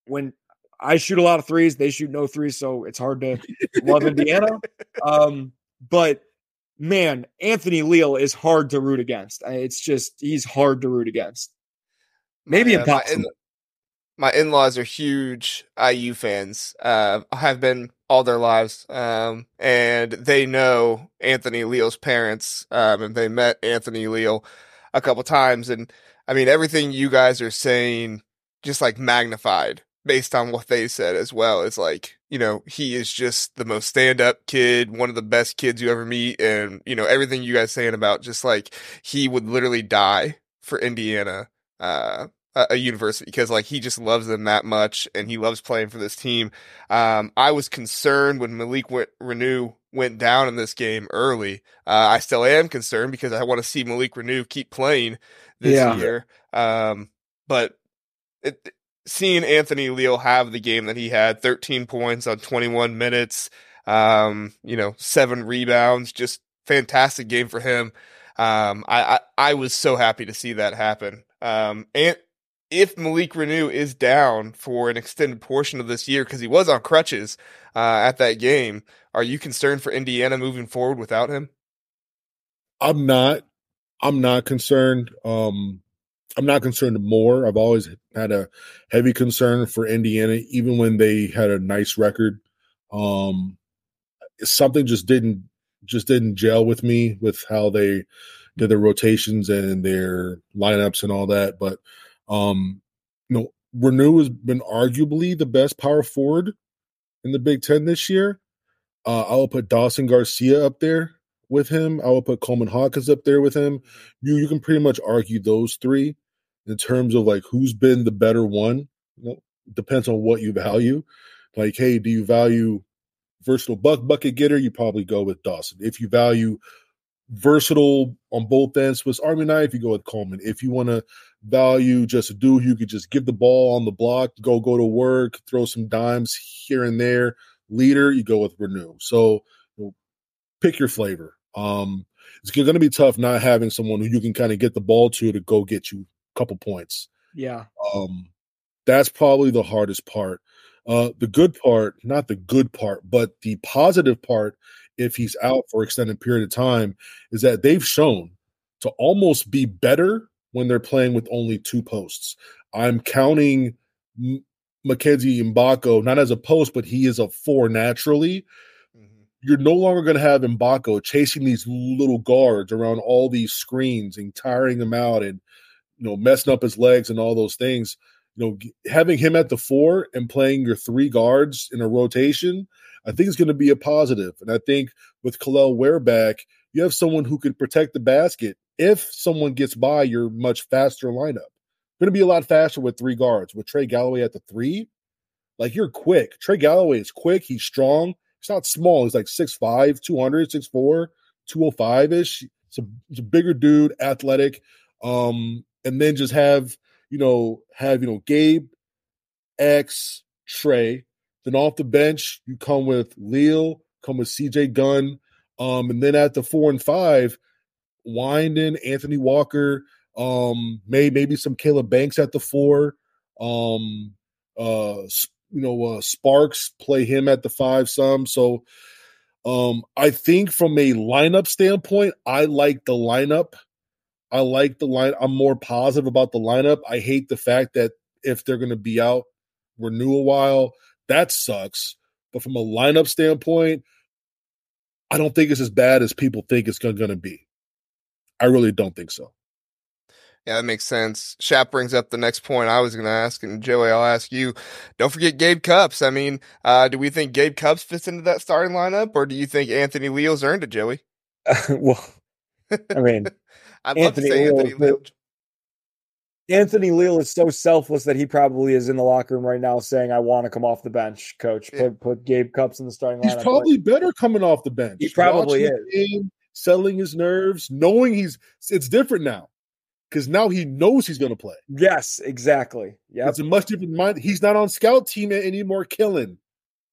when I shoot a lot of threes, they shoot no threes, so it's hard to love Indiana. *laughs* Um, but man, Anthony Leal is hard to root against. It's just he's hard to root against. Maybe yeah, impossible my in-laws are huge IU fans. Uh, have been all their lives, um, and they know Anthony Leal's parents, um, and they met Anthony Leal a couple times. And I mean, everything you guys are saying, just like magnified based on what they said as well. Is like, you know, he is just the most stand-up kid, one of the best kids you ever meet, and you know everything you guys saying about just like he would literally die for Indiana. Uh, a university because like he just loves them that much and he loves playing for this team. Um, I was concerned when Malik Reneau went down in this game early. Uh, I still am concerned because I want to see Malik Reneau keep playing this yeah. year. Um, but it, seeing Anthony Leal have the game that he had, 13 points on 21 minutes, um, you know, seven rebounds, just fantastic game for him. Um, I, I, I was so happy to see that happen. Um, and if Malik Reneau is down for an extended portion of this year because he was on crutches uh, at that game, are you concerned for Indiana moving forward without him? I'm not. I'm not concerned. Um, I'm not concerned more. I've always had a heavy concern for Indiana, even when they had a nice record. Um, something just didn't just didn't gel with me with how they did their rotations and their lineups and all that. But um, you know, Reneau has been arguably the best power forward in the Big Ten this year. Uh, I will put Dawson Garcia up there with him. I will put Coleman Hawkins up there with him. You you can pretty much argue those three in terms of like who's been the better one. Depends on what you value. Like, hey, do you value versatile buck bucket getter? You probably go with Dawson. If you value versatile on both ends, Swiss Army knife, you go with Coleman. If you want to value just dude who could just give the ball on the block, go go to work, throw some dimes here and there. Leader, you go with Reneau. So you know, pick your flavor. Um, it's going to be tough not having someone who you can kind of get the ball to to go get you a couple points. Yeah. Um, that's probably the hardest part. Uh, the good part, not the good part, but the positive part, if he's out for extended period of time, is that they've shown to almost be better when they're playing with only two posts. I'm counting M- Mackenzie Mgbako not as a post, but he is a four naturally. Mm-hmm. you're no longer going to have Mgbako chasing these little guards around all these screens and tiring them out and you know messing up his legs and all those things. You know, having him at the four and playing your three guards in a rotation, I think is going to be a positive. And I think with Kel'el Ware back, you have someone who can protect the basket. If someone gets by your much faster lineup, going to be a lot faster with three guards. With Trey Galloway at the three, like you're quick. Trey Galloway is quick. He's strong. He's not small. He's like 6'5, 200, 6'4, 205 ish. It's a, a bigger dude, athletic. Um, and then just have, you know, have, you know, Gabe, X, Trey. Then off the bench, you come with Leal, come with CJ Gunn. Um, and then at the four and five, Winden, Anthony Walker, um, may maybe some Kaleb Banks at the four. Um, uh, you know, uh, Sparks play him at the five some. So, um, I think from a lineup standpoint, I like the lineup. I like the line. I'm more positive about the lineup. I hate the fact that if they're going to be out, Reneau a while, that sucks. But from a lineup standpoint, I don't think it's as bad as people think it's going to be. I really don't think so. Yeah, that makes sense. Shap brings up the next point I was going to ask, and Joey, I'll ask you. Don't forget Gabe Cupps. I mean, uh, do we think Gabe Cupps fits into that starting lineup, or do you think Anthony Leal's earned it, Joey? Uh, *laughs* well, I mean, *laughs* I'd love to say Leal, Anthony Leal. Anthony Leal is so selfless that he probably is in the locker room right now saying, "I want to come off the bench, coach. Put Yeah. put Gabe Cupps in the starting lineup." He's lineup." probably better coming off the bench. He probably Watching game, settling his nerves, knowing he's it's different now because now he knows he's going to play. Yes, exactly. Yeah, It's a much different mind. He's not on scout team anymore, killing.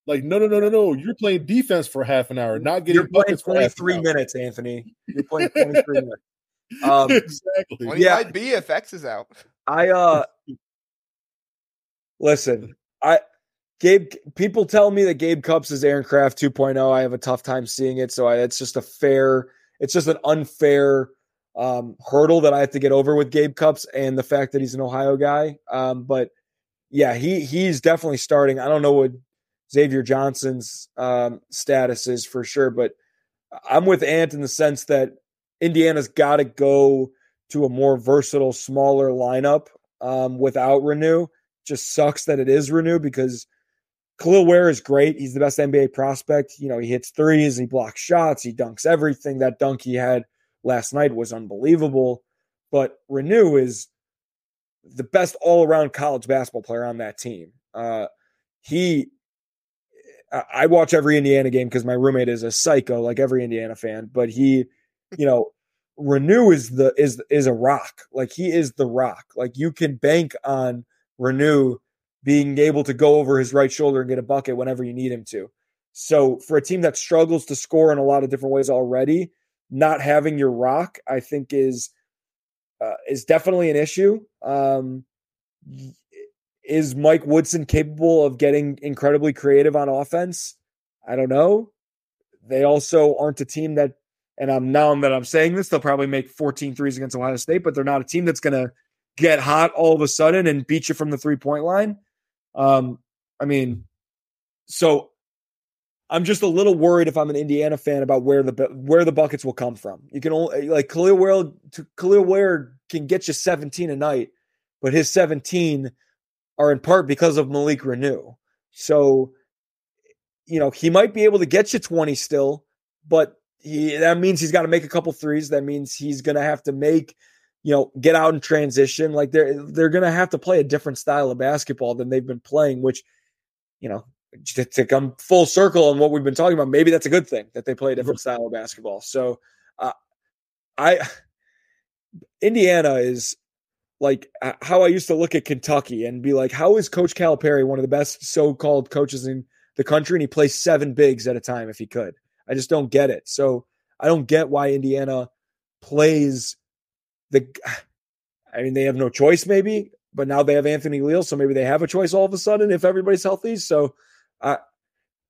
Like no, no, no, no, no. You're playing defense for half an hour, not getting You're playing buckets for half an 23 hour. minutes, Anthony. You're playing 23 minutes. *laughs* Um, exactly. Well, he Yeah. might be if X is out. I uh *laughs* listen, I Gabe people tell me that Gabe Cupps is Aaron Craft 2.0. I have a tough time seeing it, so I, it's just a fair it's just an unfair um, hurdle that I have to get over with Gabe Cupps and the fact that he's an Ohio guy. Um, but yeah, he he's definitely starting. I don't know what Xavier Johnson's um, status is for sure, but I'm with Ant in the sense that Indiana's got to go to a more versatile, smaller lineup um, without Reneau. Just sucks that it is Reneau because Kel'el Ware is great. He's the best NBA prospect. You know, he hits threes, he blocks shots, he dunks everything. That dunk he had last night was unbelievable. But Reneau is the best all around college basketball player on that team. Uh, he, I watch every Indiana game because my roommate is a psycho, like every Indiana fan. But he, you know, Reneau is the is is a rock. Like he is the rock. Like you can bank on Reneau being able to go over his right shoulder and get a bucket whenever you need him to. So for a team that struggles to score in a lot of different ways already, not having your rock, I think is uh, is definitely an issue. Um, is Mike Woodson capable of getting incredibly creative on offense? I don't know. They also aren't a team that, and I'm now that I'm saying this, they'll probably make 14 threes against Ohio State, but they're not a team that's going to get hot all of a sudden and beat you from the three point line. Um, I mean, so I'm just a little worried if I'm an Indiana fan about where the where the buckets will come from. You can only like Kel'el Ware. Kel'el Ware can get you 17 a night, but his 17 are in part because of Malik Reneau. So, you know, he might be able to get you 20 still, but he that means he's got to make a couple threes. That means he's going to have to make, you know, get out and transition. Like they're they're going to have to play a different style of basketball than they've been playing, which, you know, to, to come full circle on what we've been talking about, maybe that's a good thing that they play a different style of basketball. So, uh, I Indiana is like how I used to look at Kentucky and be like, how is Coach Calipari one of the best so-called coaches in the country, and he plays seven bigs at a time if he could? I just don't get it. So I don't get why Indiana plays the. I mean, they have no choice, maybe, but now they have Anthony Leal, so maybe they have a choice all of a sudden if everybody's healthy. So I.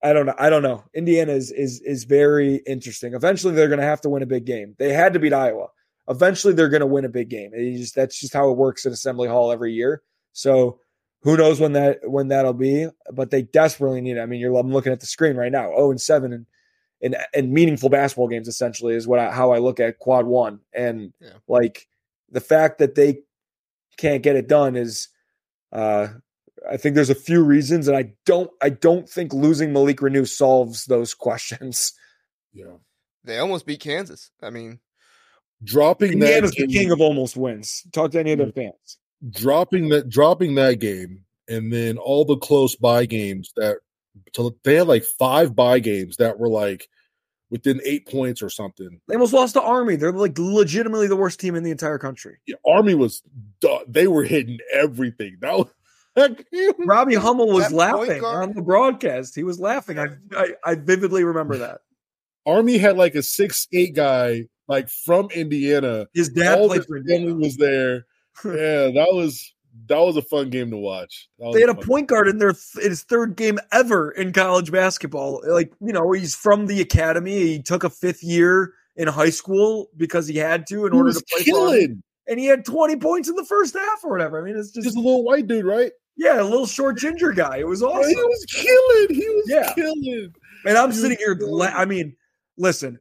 I don't know. I don't know. Indiana is is is very interesting. Eventually, they're going to have to win a big game. They had to beat Iowa eventually they're going to win a big game. Just, that's just how it works in Assembly Hall every year. So who knows when that when that'll be? But they desperately need it. I mean, you're I'm looking at the screen right now. Oh and seven in, in in meaningful basketball games. Essentially, is what I, how I look at quad one, and Yeah. like the fact that they can't get it done is. uh I think there's a few reasons, and I don't. I don't think losing Malik Reneau solves those *laughs* questions. Yeah. They almost beat Kansas. I mean, Dropping that Indiana's the king of almost wins. Talk to any of their fans. dropping that dropping that game and then all the close by games that so they had like five by games that were like within eight points or something. They almost lost to Army. They're like legitimately the worst team in the entire country. Yeah, Army was they were hitting everything. That was that game was- Robbie Hummel was That laughing on the broadcast. He was laughing. I, I I vividly remember that. Army had like a six eight guy like from Indiana. His dad All played for family Indiana. was there. *laughs* Yeah, that was that was a fun game to watch. They had a point guard in their th- in his third game ever in college basketball. Like you know, he's from the academy. He took a fifth year in high school because he had to in He order to play killing. and he had 20 points in the first half or whatever. I mean, it's just, Just a little white dude, right? yeah, a little short ginger guy. It was awesome. He was killing. He was Yeah. killing. And I'm He sitting here. La- I mean, listen,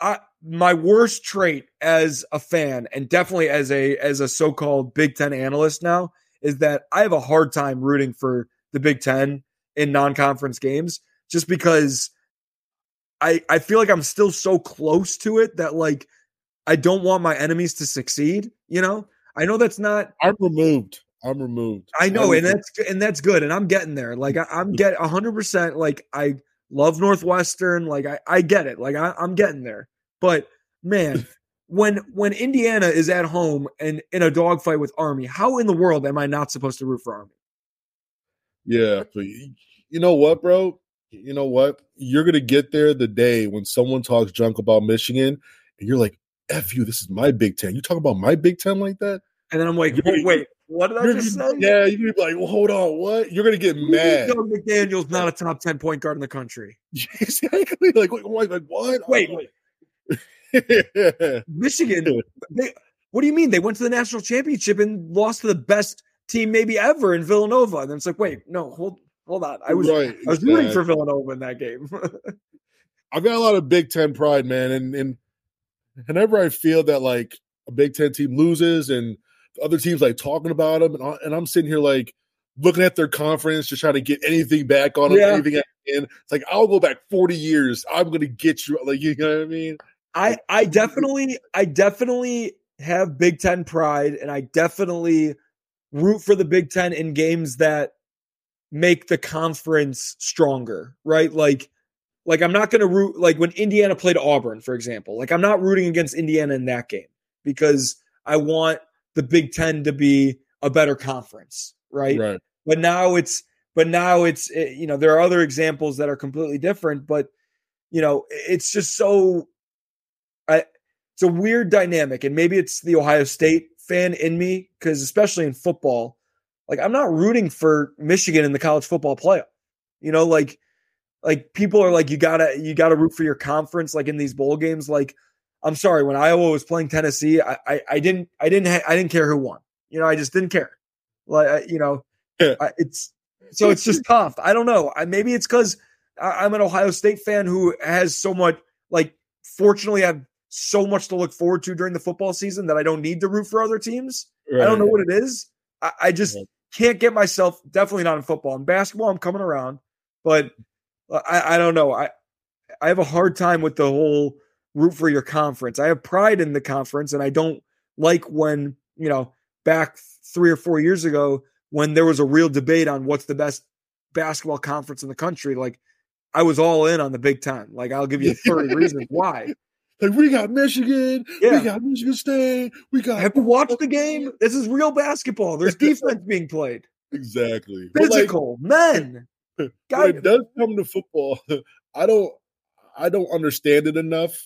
I my worst trait as a fan, and definitely as a as a so-called Big Ten analyst now, is that I have a hard time rooting for the Big Ten in non-conference games, just because I I feel like I'm still so close to it that like I don't want my enemies to succeed. You know, I know that's not I'm removed. I'm removed. I know, I'm and that's and that's good, and I'm getting there. Like I, I'm get 100. percent Like I love Northwestern. Like I, I get it. Like I, I'm getting there. But man, when when Indiana is at home and in a dogfight with Army, how in the world am I not supposed to root for Army? Yeah, you know what, bro? You know what? You're gonna get there the day when someone talks junk about Michigan, and you're like, "F you, this is my Big Ten. You talk about my Big Ten like that? And then I'm like, You're- wait, what did I just say? yeah, you're gonna be like, well, hold on, what? You're gonna get mad. Dug McDaniel's not a top 10 point guard in the country. *laughs* exactly. Like, wait, wait, like what? Wait, wait. *laughs* Michigan, they, what do you mean? They went to the national championship and lost to the best team maybe ever in Villanova. And then it's like, wait, no, hold hold on. I was right. I was rooting for. Villanova in that game. *laughs* I've got a lot of Big Ten pride, man, and and whenever I feel that like a Big Ten team loses and the other teams like talking about them, and, I, and I'm sitting here like looking at their conference, just trying to get anything back on them, Yeah. anything I can. It's like I'll go back 40 years. I'm gonna get you, like you know what I mean? I I definitely I definitely have Big Ten pride, and I definitely root for the Big Ten in games that make the conference stronger, right? Like like I'm not going to root like when Indiana played Auburn, for example. Like I'm not rooting against Indiana in that game because I want the Big Ten to be a better conference, right? Right. but now it's but now it's eh, you know there are other examples that are completely different but you know it's just so I, it's a weird dynamic and maybe it's the ohio state fan in me because especially in football like i'm not rooting for michigan in the college football playoff. You know like like people are like you gotta you gotta root for your conference like in these bowl games like i'm sorry when iowa was playing tennessee i i, I didn't i didn't ha- i didn't care who won. You know i just didn't care. Like I, you know. I, it's so it's just tough. I don't know. I, maybe it's because i'm an ohio state fan who has so much like fortunately i have so much to look forward to during the football season that i don't need to root for other teams. I don't know what it is. I, I just Right. can't get myself definitely not in football. In basketball i'm coming around but uh, I, I don't know. I i have a hard time with the whole root for your conference. I have pride in the conference and i don't like when you know back three or four years ago when there was a real debate on what's the best basketball conference in the country like i was all in on the big ten. Like i'll give you *laughs* 30 reasons why Like we got Michigan, Yeah. we got Michigan State, we got have you watched the game this is real basketball there's defense being played exactly But, like, physical men *laughs* when it does come to football, *laughs* I don't I don't understand it enough.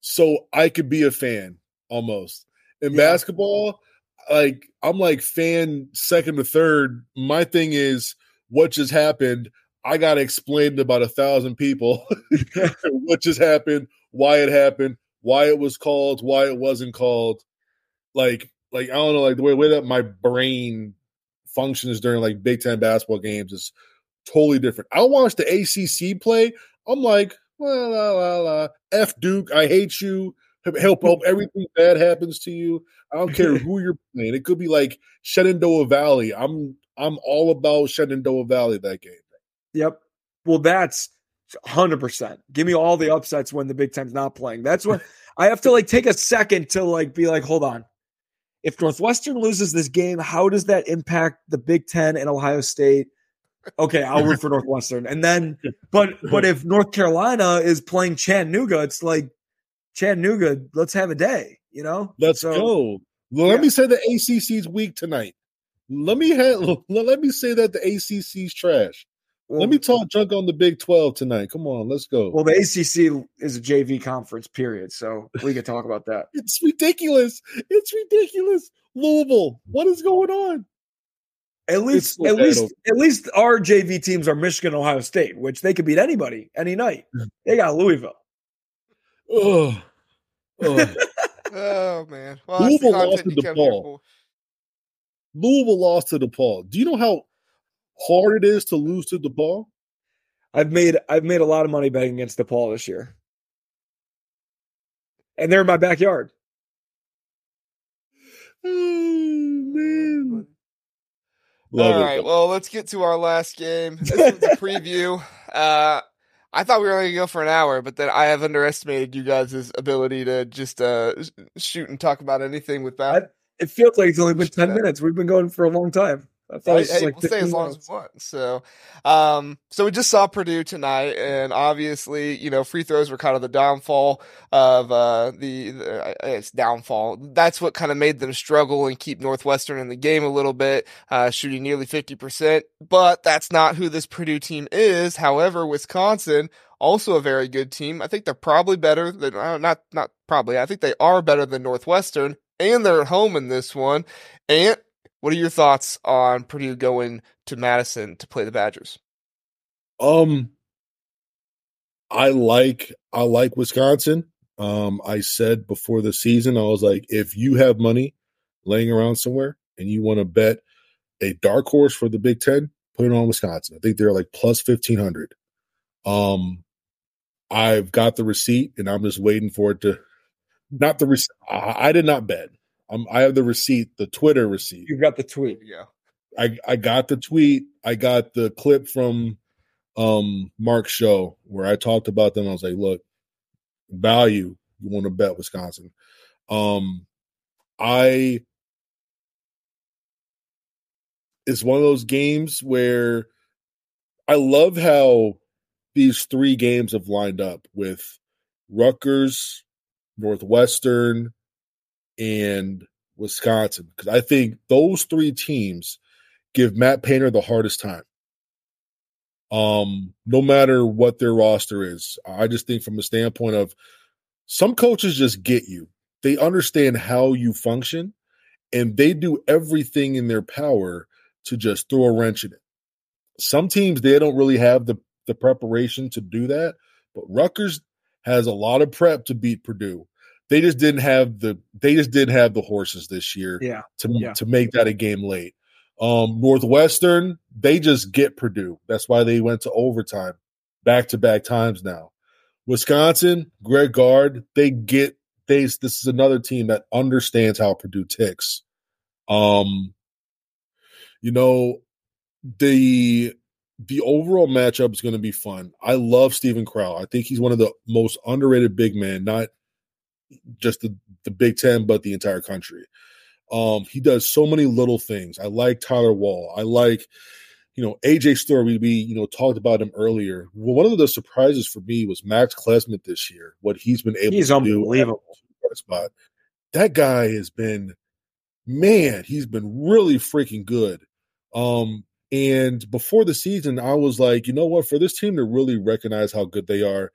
So I could be a fan almost. In Yeah. basketball, like I'm like fan second to third. My thing is what just happened. I gotta explain to about a thousand people *laughs* what just happened, why it happened, why it was called, why it wasn't called. Like, like I don't know, like the way, way that my brain functions during like Big Ten basketball games is totally different. I watch the ACC play. I'm like, well, la, la, la. F Duke, I hate you. Help, hope everything bad happens to you. I don't care *laughs* who you're playing. It could be like Shenandoah Valley. I'm I'm all about Shenandoah Valley that game. Yep. Well, that's hundred percent. Give me all the upsets when the Big Ten's not playing. That's what I have to like take a second to like be like, hold on. If Northwestern loses this game, how does that impact the Big Ten and Ohio State? Okay, I'll root for *laughs* Northwestern. And then, but but *laughs* if North Carolina is playing Chattanooga, it's like Chattanooga. Let's have a day. You know, let's so, go. Well, yeah. Let me say the ACC's weak tonight. Let me have, *laughs* let me say that the ACC's trash. Well, let me talk junk on the Big Twelve tonight. Come on, let's go. Well, the ACC is a JV conference, period. So we can talk about that. *laughs* it's ridiculous. It's ridiculous. Louisville, what is going on? At least, at least, at least our JV teams are Michigan, Ohio State, which they could beat anybody any night. They got Louisville. Oh, oh. *laughs* oh man! Well, Louisville lost to DePaul. Louisville lost to DePaul. Do you know how hard it is to lose to DePaul? I've made I've made a lot of money betting against DePaul this year, and they're in my backyard. Oh *sighs* man! Love All it. right, well, let's get to our last game. *laughs* This was a preview. Uh, I thought we were only going to go for an hour, but then I have underestimated you guys' ability to just uh, shoot and talk about anything with that. It feels like it's only been ten minutes. We've been going for a long time. I thought it was hey, like we'll stay as long minutes. as we want. So, um, so we just saw Purdue tonight, and obviously, you know, free throws were kind of the downfall of uh, the, the it's downfall. That's what kind of made them struggle and keep Northwestern in the game a little bit, uh, shooting nearly fifty percent. But that's not who this Purdue team is. However, Wisconsin also a very good team. I think they're probably better than uh, not not probably. I think they are better than Northwestern, and they're at home in this one. And what are your thoughts on Purdue going to Madison to play the Badgers? Um, I like I like Wisconsin. Um, I said before the season, I was like, if you have money laying around somewhere and you want to bet a dark horse for the Big Ten, put it on Wisconsin. I think they're like plus fifteen hundred. Um, I've got the receipt and I'm just waiting for it to. Not the receipt. I, I did not bet. I'm, I have the receipt, the Twitter receipt. You got the tweet, yeah. I I got the tweet. I got the clip from um Mark's show where I talked about them. I was like, look, value. You want to bet Wisconsin? Um, I. It's one of those games where I love how these three games have lined up with Rutgers, Northwestern, and Wisconsin because I think those three teams give Matt Painter the hardest time. Um, no matter what their roster is, I just think from a standpoint of some coaches just get you. They understand how you function and they do everything in their power to just throw a wrench in it. Some teams they don't really have the the preparation to do that, but Rutgers has a lot of prep to beat Purdue they just didn't have the they just didn't have the horses this year yeah. to yeah. to make that a game late. Um, Northwestern, they just get Purdue. That's why they went to overtime back to back times now. Wisconsin, Greg Gard, they get they this is another team that understands how Purdue ticks. Um, you know, the the overall matchup is going to be fun. I love Steven Crowl. I think he's one of the most underrated big men, not just the, the Big Ten, but the entire country. Um, he does so many little things. I like Tyler Wahl. I like, you know, AJ Storr. We, we you know talked about him earlier. Well, one of the surprises for me was Max Klesmit this year. What he's been able he's to unbelievable. do spot. That guy has been, man, he's been really freaking good. Um, and before the season, I was like, you know what? For this team to really recognize how good they are,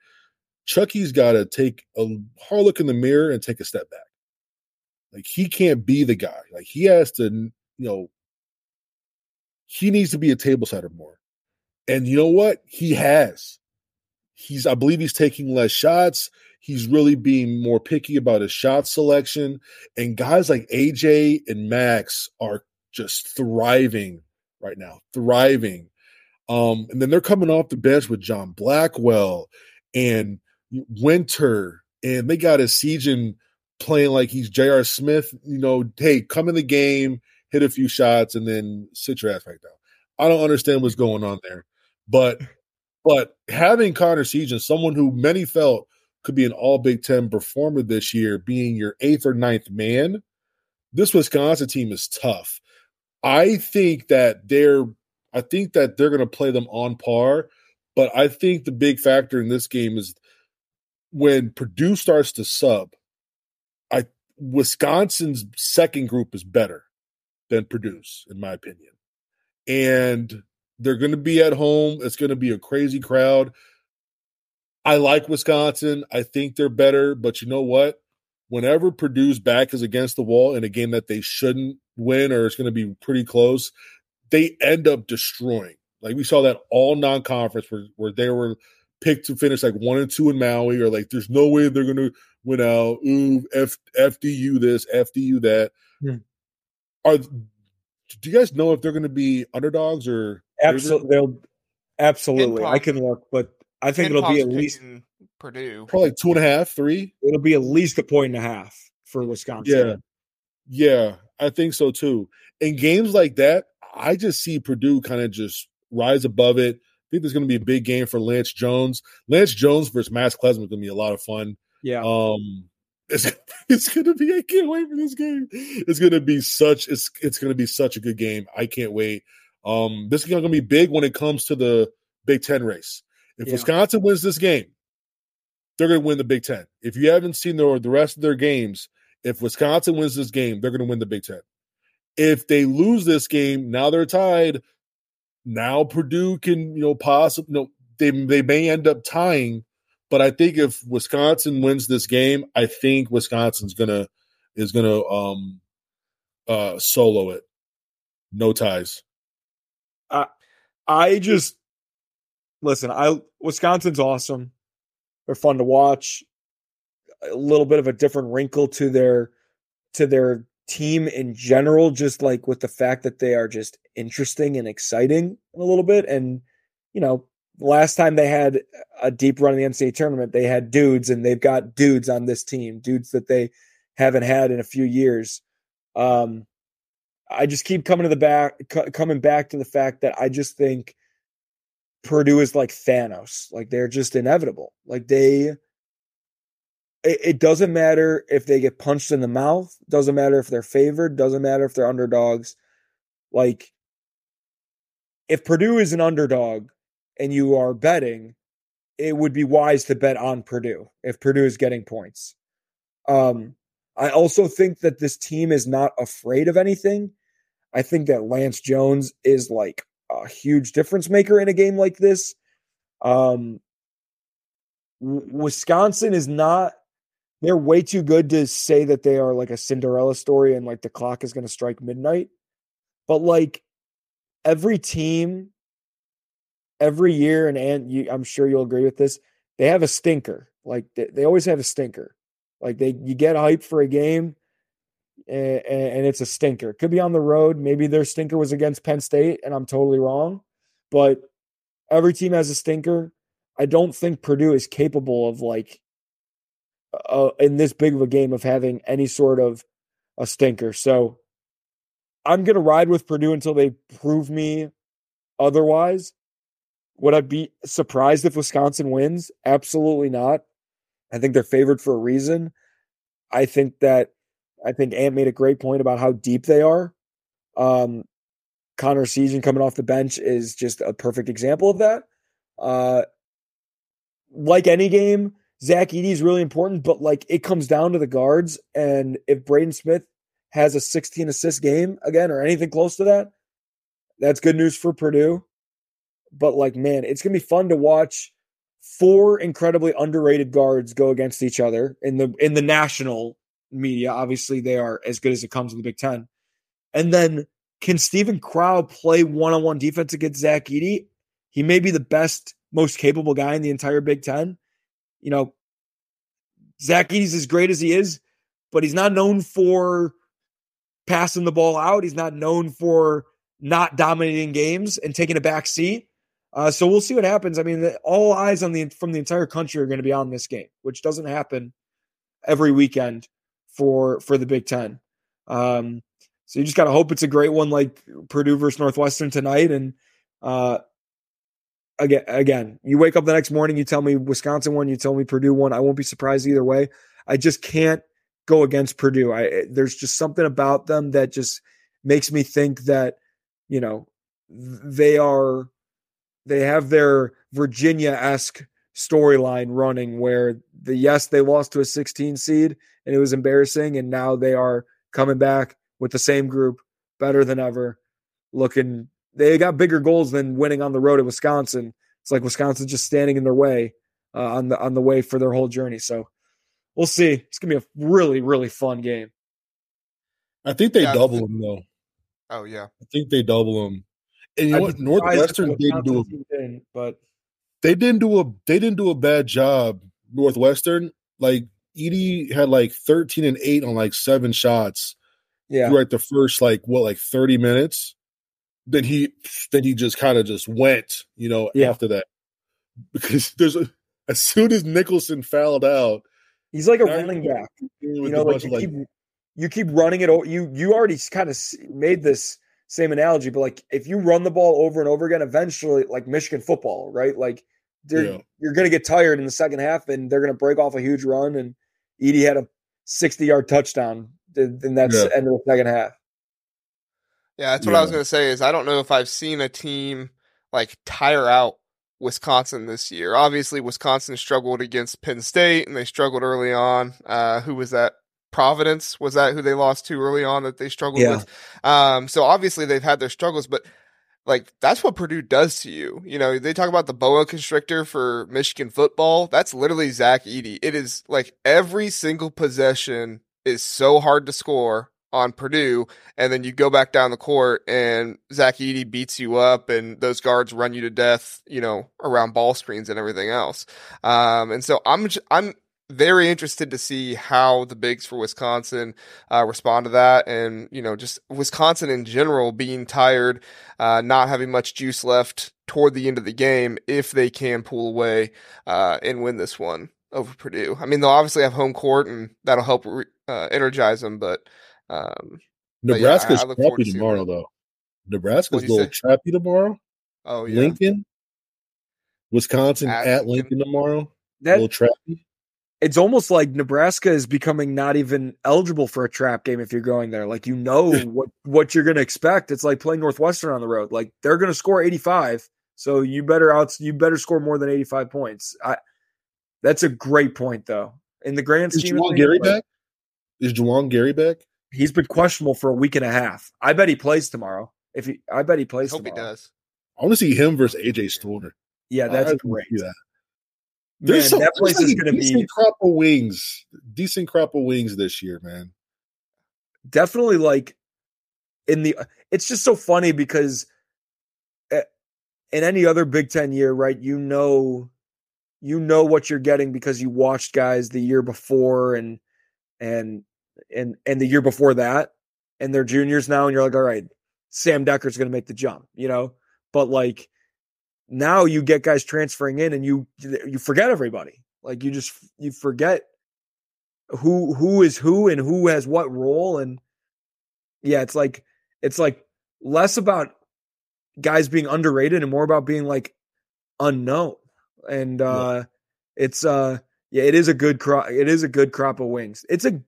Chucky's got to take a hard look in the mirror and take a step back. Like he can't be the guy. Like he has to, you know, he needs to be a table setter more. And you know what? He has. He's, I believe he's taking less shots. He's really being more picky about his shot selection. And guys like AJ and Max are just thriving right now, thriving. Um, and then they're coming off the bench with John Blackwell and Winter, and they got a Siegen playing like he's J.R. Smith. You know, hey, come in the game, hit a few shots, and then sit your ass back down. I don't understand what's going on there, but *laughs* but having Connor Essegian, someone who many felt could be an All Big Ten performer this year, being your eighth or ninth man, this Wisconsin team is tough. I think that they're I think that they're going to play them on par, but I think the big factor in this game is when Purdue starts to sub. I Wisconsin's second group is better than Purdue's, in my opinion, and they're going to be at home. It's going to be a crazy crowd. I like Wisconsin. I think they're better, but you know what? Whenever Purdue's back is against the wall in a game that they shouldn't win or it's going to be pretty close, they end up destroying. Like we saw that all non-conference where, where they were picked to finish like one and two in Maui, or like there's no way they're going to win out. Ooh, F, FDU this, FDU that. Hmm. Are do you guys know if they're going to be underdogs or absolutely? They'll absolutely. I can look, but I think it'll be at least Purdue. Probably two and a half, three. It'll be at least a point and a half for Wisconsin. Yeah, yeah, I think so too. In games like that, I just see Purdue kind of just rise above it. I think there's going to be a big game for Lance Jones. Lance Jones versus Max Klesmit is going to be a lot of fun. Yeah. Um, *laughs* it's, it's going to be. I can't wait for this game. It's going to be such. It's it's going to be such a good game. I can't wait. Um, this is going to be big when it comes to the Big Ten race. If yeah. Wisconsin wins this game, they're going to win the Big Ten. If you haven't seen the, the rest of their games, if Wisconsin wins this game, they're going to win the Big Ten. If they lose this game, now they're tied. Now Purdue can, you know, possibly, you know, they they may end up tying. But I think if Wisconsin wins this game, I think Wisconsin's gonna is gonna um uh solo it. No ties. I I just listen, I Wisconsin's awesome. They're fun to watch. A little bit of a different wrinkle to their to their team in general, just like with the fact that they are just interesting and exciting a little bit. And, you know, last time they had a deep run in the NCAA tournament, they had dudes and they've got dudes on this team, dudes that they haven't had in a few years. Um, I just keep coming to the back, coming back to the fact that I just think Purdue is like Thanos. Like they're just inevitable. Like they, it, it doesn't matter if they get punched in the mouth. Doesn't matter if they're favored. Doesn't matter if they're underdogs. Like if Purdue is an underdog and you are betting, it would be wise to bet on Purdue if Purdue is getting points. Um, I also think that this team is not afraid of anything. I think that Lance Jones is like a huge difference maker in a game like this. Um, Wisconsin is not. They're way too good to say that they are like a Cinderella story and like the clock is going to strike midnight. But like every team, every year, and and you, I'm sure you'll agree with this. They have a stinker. Like they, they always have a stinker. Like they, you get hyped for a game, and, and it's a stinker. Could be on the road. Maybe their stinker was against Penn State, and I'm totally wrong. But every team has a stinker. I don't think Purdue is capable of like uh, in this big of a game of having any sort of a stinker. So I'm going to ride with Purdue until they prove me otherwise. Would I be surprised if Wisconsin wins? Absolutely not. I think they're favored for a reason. I think that I think Ant made a great point about how deep they are. Um, Connor Essegian coming off the bench is just a perfect example of that. Uh, like any game, Zach Edey is really important, but like it comes down to the guards. And if Braden Smith has a 16 assist game again or anything close to that, that's good news for Purdue. But like, man, it's gonna be fun to watch four incredibly underrated guards go against each other in the in the national media. Obviously, they are as good as it comes in the Big Ten. And then can Steven Crowl play one on one defense against Zach Edey? He may be the best, most capable guy in the entire Big Ten. You know, Zach Edey's as great as he is, but he's not known for passing the ball out. He's not known for not dominating games and taking a back seat. Uh, so we'll see what happens. I mean, the, all eyes on the from the entire country are going to be on this game, which doesn't happen every weekend for for the Big Ten. Um, so you just got to hope it's a great one, like Purdue versus Northwestern tonight. And uh, again, again, you wake up the next morning, you tell me Wisconsin won, you tell me Purdue won. I won't be surprised either way. I just can't go against Purdue. I eh, there's just something about them that just makes me think that you know they are they have their Virginia esque storyline running where the yes they lost to a 16 seed and it was embarrassing and now they are coming back with the same group better than ever looking they got bigger goals than winning on the road at Wisconsin it's like Wisconsin just standing in their way uh, on the on the way for their whole journey so we'll see it's gonna be a really really fun game I think they yeah, double them though oh yeah I think they double them and you know what? Northwestern didn't do a, but they didn't do a they didn't do a bad job. Northwestern, like Edey had like 13 and 8 on like seven shots. Yeah. Right the first like what like 30 minutes. Then he then he just kind of just went, you know, yeah. after that. Because there's a as soon as Nicholson fouled out, he's like a running back. You know, like you, like, keep, you keep running it. You you already kind of made this same analogy, but like if you run the ball over and over again, eventually, like Michigan football, right? Like yeah. you're going to get tired in the second half, and they're going to break off a huge run. And Edey had a 60 yard touchdown, and that's yeah. end of the second half. Yeah, that's what yeah. I was going to say. Is I don't know if I've seen a team like tire out Wisconsin this year. Obviously, Wisconsin struggled against Penn State, and they struggled early on. Uh, who was that? Providence was that who they lost to early on that they struggled yeah. with. Um, so obviously they've had their struggles, but like that's what Purdue does to you. You know, they talk about the boa constrictor for Michigan football. That's literally Zach Edey. It is like every single possession is so hard to score on Purdue, and then you go back down the court and Zach Edey beats you up, and those guards run you to death. You know, around ball screens and everything else. Um, and so I'm I'm very interested to see how the bigs for Wisconsin uh, respond to that, and you know, just Wisconsin in general being tired, uh, not having much juice left toward the end of the game, if they can pull away uh, and win this one over Purdue. I mean, they'll obviously have home court, and that'll help re- uh, energize them. But um, Nebraska's but yeah, trappy tomorrow, that. though. Nebraska's a little say? trappy tomorrow. Oh yeah, Lincoln, Wisconsin at, at Lincoln tomorrow. That, a little trappy it's almost like Nebraska is becoming not even eligible for a trap game if you're going there. Like you know *laughs* what what you're going to expect. It's like playing Northwestern on the road. Like they're going to score 85, so you better out you better score more than 85 points. I that's a great point though. In the grand is scheme, Juwan Gary back? Is Juwan Gary back? He's been questionable for a week and a half. I bet he plays tomorrow. If he, I bet he plays. I hope tomorrow. he does. I want to see him versus AJ Storr. Yeah, that's I, great. That. There's man, some, that place is going to be crop of wings, decent crop of wings this year, man. Definitely, like in the. It's just so funny because eh, in any other Big Ten year, right? You know, you know what you're getting because you watched guys the year before and and and and the year before that, and they're juniors now, and you're like, all right, Sam Decker's going to make the jump, you know. But like now you get guys transferring in and you you forget everybody like you just you forget who who is who and who has what role and yeah it's like it's like less about guys being underrated and more about being like unknown and uh yeah. it's uh yeah it is a good crop it is a good crop of wings it's a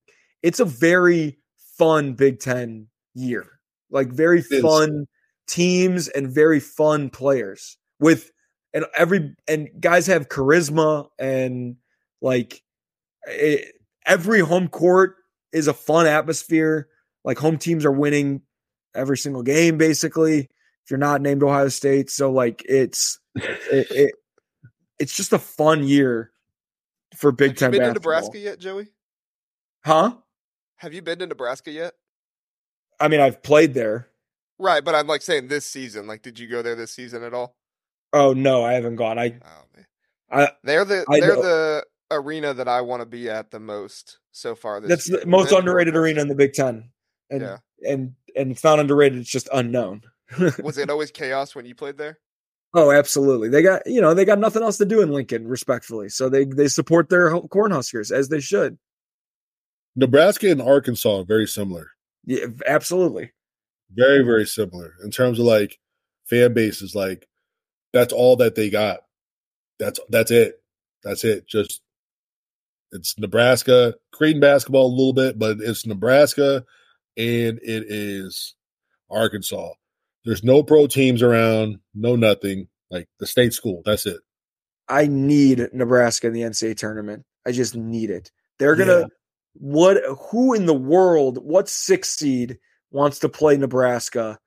it's a very fun big 10 year like very fun teams and very fun players with and every and guys have charisma and like it, every home court is a fun atmosphere. Like home teams are winning every single game basically. If you're not named Ohio State, so like it's it, *laughs* it it's just a fun year for Big Have Ten. You been basketball. to Nebraska yet, Joey? Huh? Have you been to Nebraska yet? I mean, I've played there. Right, but I'm like saying this season. Like, did you go there this season at all? Oh no, I haven't gone. I, oh, man. I they're the I they're know. the arena that I want to be at the most so far. That's year. the most underrated arena in the Big Ten. And, yeah, and and it's not underrated. It's just unknown. was it always chaos when you played there? Oh, absolutely. They got you know they got nothing else to do in Lincoln, respectfully. So they they support their Cornhuskers as they should. Nebraska and Arkansas are very similar. Yeah, absolutely. Very very similar in terms of like fan bases. Like that's all that they got. That's that's it. That's it. Just it's Nebraska, Creighton basketball a little bit, but it's Nebraska and it is Arkansas. There's no pro teams around, no nothing. Like the state school. That's it. I need Nebraska in the NCAA tournament. I just need it. They're gonna yeah. What who in the world, what six seed wants to play Nebraska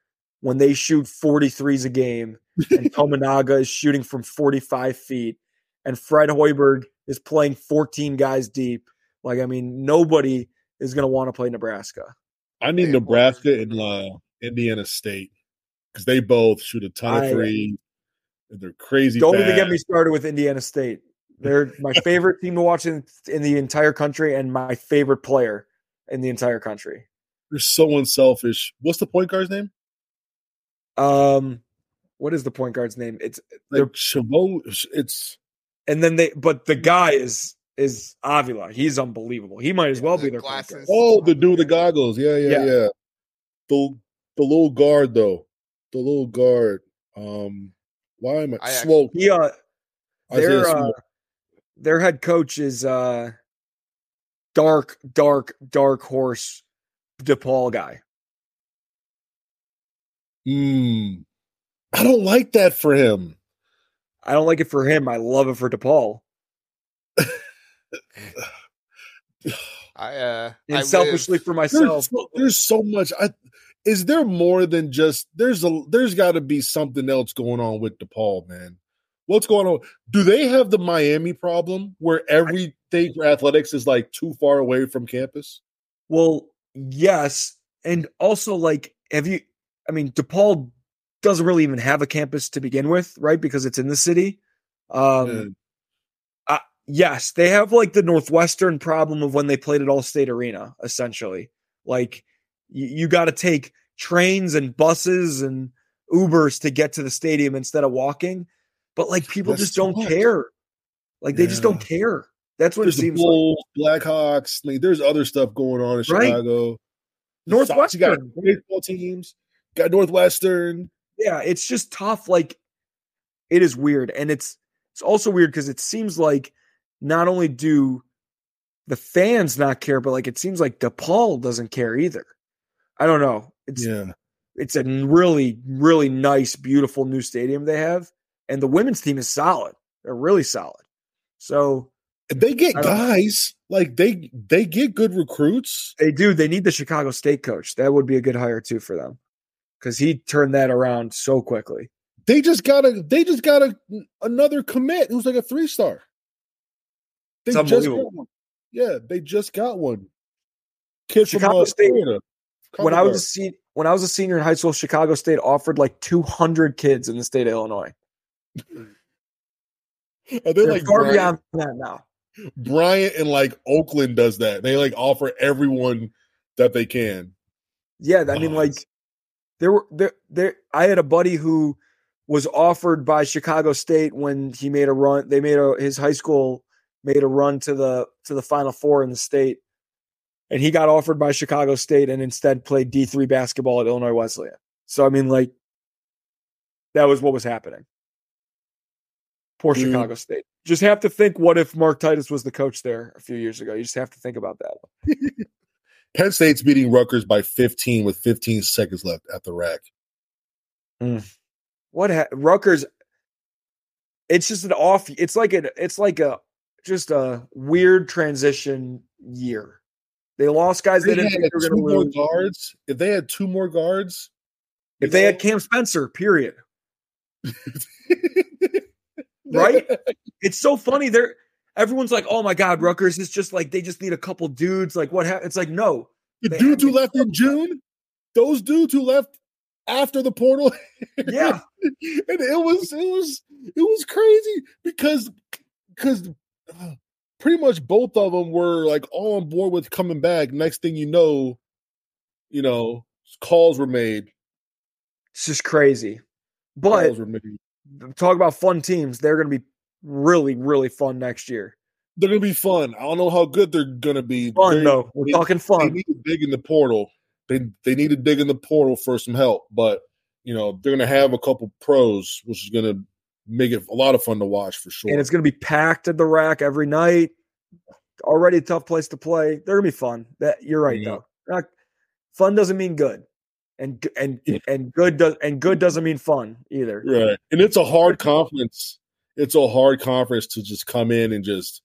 when they shoot 43s a game and *laughs* Tominaga is shooting from 45 feet and Fred Hoiberg is playing 14 guys deep. Like, I mean, nobody is going to want to play Nebraska. I need Nebraska and uh, Indiana State because they both shoot a ton of threes. They're crazy. Don't even get me started with Indiana State. They're my favorite team to watch in, in the entire country and my favorite player in the entire country. They're so unselfish. What's the point guard's name? Um, what is the point guard's name? It's like Chabot. It's and then they, but the guy is is Avila. He's unbelievable. He might as well be their glasses. Oh, the dude with the goggles. Yeah, yeah, yeah, yeah. The the little guard though. The little guard. Um, why am I, I slow? He, uh, their uh, their head coach is uh, dark, dark, dark horse DePaul guy. Hmm. I don't like that for him. I don't like it for him. I love it for DePaul. I uh and I selfishly live. for myself. There's so, there's so much. I is there more than just there's a there's got to be something else going on with DePaul, man. What's going on? Do they have the Miami problem where everything for athletics is like too far away from campus? Well, yes, and also like have you? I mean, DePaul doesn't really even have a campus to begin with, right? Because it's in the city. Um, uh, yes, they have like the Northwestern problem of when they played at Allstate Arena, essentially. Like you, you got to take trains and buses and Ubers to get to the stadium instead of walking. But like people That's just don't much. care. Like they just don't care. That's what there's it seems the Bulls, like. Blackhawks. Mean, there's other stuff going on in right? Chicago. Northwestern. You got baseball teams. Got Northwestern yeah, it's just tough. Like it is weird, and it's it's also weird because it seems like not only do the fans not care, but like it seems like DePaul doesn't care either. I don't know. It's yeah. It's a really, really nice, beautiful new stadium they have, and the women's team is solid. They're really solid. So they get guys like they they get good recruits. They do. They need the Chicago State coach. That would be a good hire too for them because he turned that around so quickly. They just got a they just got a another commit who's like a three star. They just got one. Yeah, they just got one. Kid Chicago from, uh, State. When I was a se- when I was a senior in high school, Chicago State offered like 200 kids in the state of Illinois. Mm. Are they like far beyond that now? Bryant and like Oakland does that. They like offer everyone that they can. Yeah, I mean, oh, like there were there there I had a buddy who was offered by Chicago State when he made a run. They made a his high school made a run to the to the Final Four in the state, and he got offered by Chicago State and instead played D three basketball at Illinois Wesleyan. So I mean, like that was what was happening. Poor mm. Chicago State. Just have to think: what if Mark Titus was the coach there a few years ago? You just have to think about that. *laughs* Penn State's beating Rutgers by 15 with 15 seconds left at the RAC. Mm. What ha- Rutgers? It's just an off. It's like a. It's like a just a weird transition year. They lost guys they, they didn't think they were going to lose. Guards, if they had two more guards, if they know? had Cam Spencer, period. *laughs* right? *laughs* It's so funny. They're everyone's like, "Oh my God, Rutgers is just like they just need a couple dudes." Like what? happened? it's like no, the dudes who left in *laughs* June, those dudes who left after the portal, yeah, *laughs* and it was it was it was crazy because because uh, pretty much both of them were like all on board with coming back. Next thing you know, you know, calls were made. It's just crazy, but talk about fun teams. They're going to be really, really fun next year. They're gonna be fun. I don't know how good they're gonna be. Fun They're- though. We're they- talking fun. They need to dig in the portal. They they need to dig in the portal for some help, but you know they're gonna have a couple pros, which is gonna make it a lot of fun to watch for sure. and it's going to be packed at the RAC every night. Already a tough place to play. They're going to be fun. That you're right Yeah. though. Not, fun doesn't mean good, and and and good does and good doesn't mean fun either. right, and it's a hard conference. It's a hard conference to just come in and just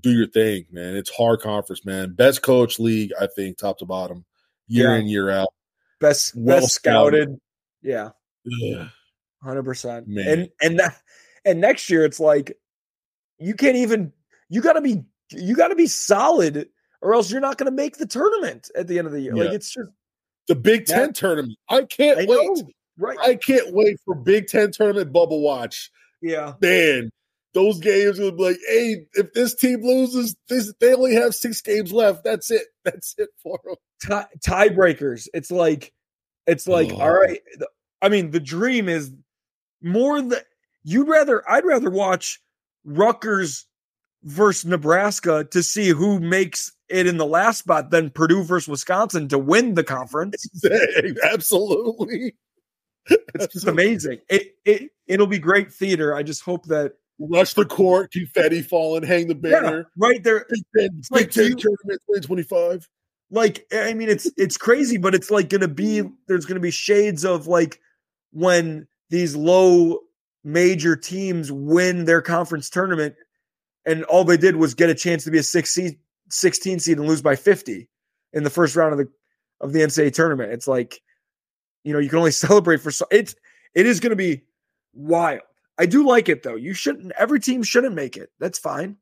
do your thing, man. It's hard conference, man. Best coach league, I think, top to bottom, year Yeah. in year out. Best Well best scouted. Yeah, hundred percent. And and that, and next year it's like you can't even. You got to be. You got to be solid, or else you're not going to make the tournament at the end of the year. Like it's just The Big Yeah. Ten tournament. I can't I wait. know. right. I can't wait for Big Ten tournament bubble watch. yeah. man, those games would be like, hey, if this team loses, this they only have six games left. That's it. *laughs* That's it for them. tie tiebreakers. It's like, it's like, Oh. all right. I mean, the dream is more that you'd rather. I'd rather watch Rutgers versus Nebraska to see who makes it in the last spot than Purdue versus Wisconsin to win the conference. *laughs* Absolutely. It's just amazing. It it it'll be great theater. I just hope that Rush the court, confetti falling, hang the yeah, banner. right there. Big Ten, like Big Ten you- tournament 2025. like i mean it's it's crazy but it's like gonna be there's gonna be shades of like when these low major teams win their conference tournament and all they did was get a chance to be a six seed, 16 seed and lose by 50 in the first round of the of the ncaa tournament it's like you know you can only *laughs* celebrate for so it's it is gonna be wild i do like it though you shouldn't every team shouldn't make it that's fine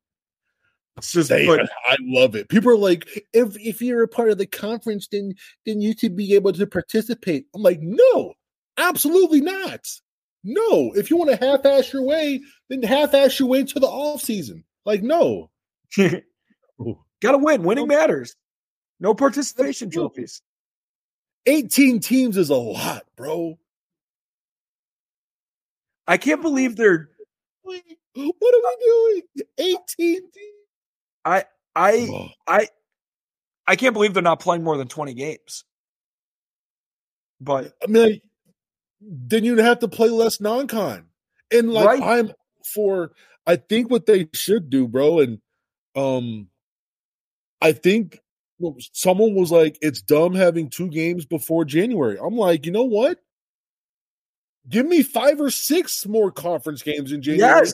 it's just They, but *laughs* I love it. People are like, if if you're a part of the conference, then then you should be able to participate. I'm like, no, absolutely not. No, if you want to half-ass your way, then half-ass your way to the off season. Like, no. *laughs* Gotta win. Winning matters. No participation trophies. 18 teams is a lot, bro. I can't believe they're. What are we doing? 18 teams. I Oh, I can't believe they're not playing more than twenty games. But I mean, like, then you'd have to play less non-con. And like Right. I'm for I think what they should do, bro, and um I think someone was like, it's dumb having two games before January. I'm like, you know what? Give me five or six more conference games in January. yes,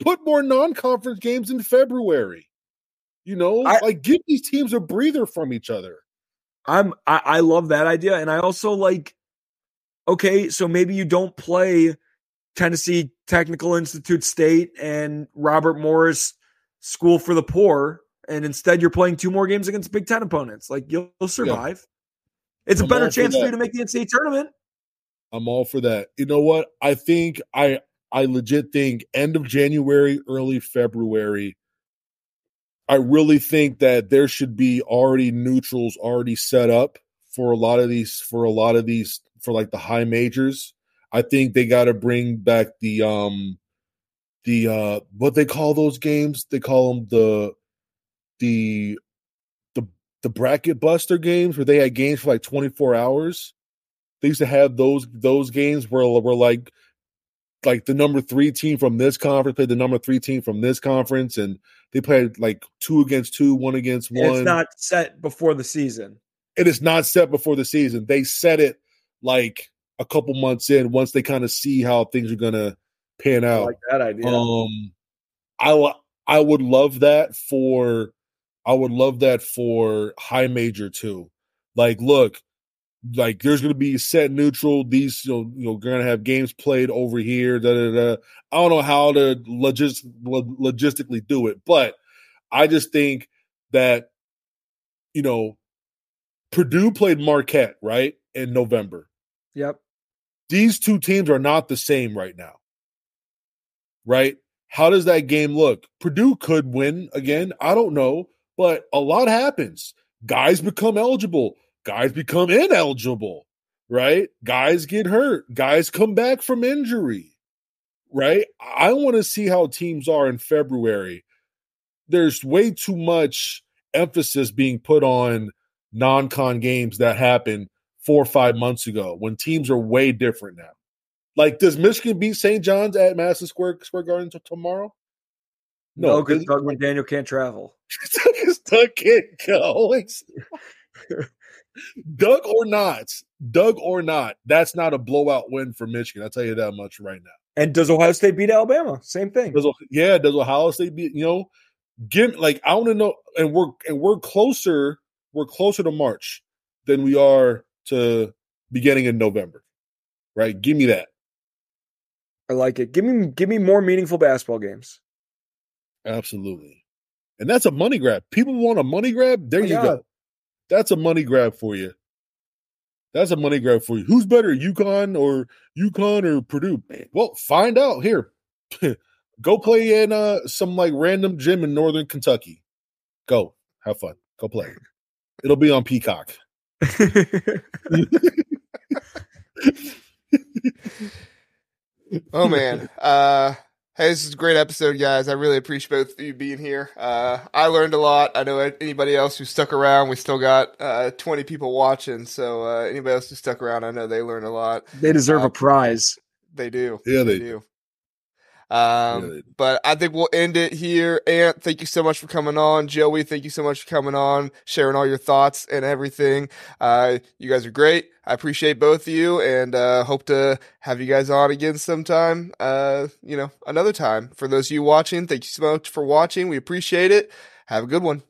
Put more non-conference games in February. You know, I- like give these teams a breather from each other. I'm. I, I love that idea, and I also like. Okay, so maybe you don't play Tennessee Technical Institute State and Robert Morris School for the Poor, and instead you're playing two more games against Big Ten opponents. Like you'll, you'll survive. It's a I'm better all for chance for you to make the NCAA tournament. I'm all for that. You know what? I think I I legit think end of January, early February. I really think that there should be already neutrals already set up for a lot of these for a lot of these for like the high majors. I think they got to bring back the um the uh what they call those games. They call them the the the the bracket buster games where they had games for like 24 hours they used to have those those games where were like like the number three team from this conference played the number three team from this conference and they played like two against two one against And one It's not set before the season. it is not set before the season they set it like a couple months in once they kind of see how things are gonna pan I out like that idea. um, I I would love that for I would love that for high major too. Like, look, like there's going to be set neutral. These you know, you know going to have games played over here. Da, da, da. I don't know how to logis- lo- logistically do it, but I just think that you know Purdue played Marquette right in November yep. these two teams are not the same right now. Right? How does that game look? Purdue could win again. I don't know, but a lot happens. Guys become eligible, guys become ineligible, right? Guys get hurt, guys come back from injury. right? I want to see how teams are in February. There's way too much emphasis being put on non-con games that happened four or five months ago when teams are way different now. Like, does Michigan beat St. John's at Madison Square Square Garden tomorrow? No, because Dug McDaniel can't travel. *laughs* Dug can't go. *laughs* Dug or not, Dug or not, that's not a blowout win for Michigan. I'll tell you that much right now. And does Ohio State beat Alabama? Same thing. Does, yeah, does Ohio State beat? You know, give like I want to know, and we're and we're closer. We're closer to March than we are to beginning in November. Right? Give me that. I like it. Give me give me more meaningful basketball games. Absolutely. And that's a money grab. People want a money grab. There oh, you yeah. go. That's a money grab for you. That's a money grab for you. Who's better, UConn or UConn or Purdue? Well, find out here. *laughs* Go play in uh, some like random gym in northern Kentucky. Go have fun. Go play. It'll be on Peacock. *laughs* oh man. Uh Hey, this is a great episode, guys. I really appreciate both of you being here. Uh, I learned a lot. I know anybody else who stuck around, we still got uh, 20 people watching. So uh, anybody else who stuck around, I know they learned a lot. They deserve a um, prize. They do. Yeah, they, they do. Um, but I think we'll end it here. Ant, thank you so much for coming on. Joey, thank you so much for coming on, sharing all your thoughts and everything. Uh, you guys are great. I appreciate both of you and, uh, hope to have you guys on again sometime. Uh, you know, another time. For those of you watching, thank you so much for watching. We appreciate it. Have a good one.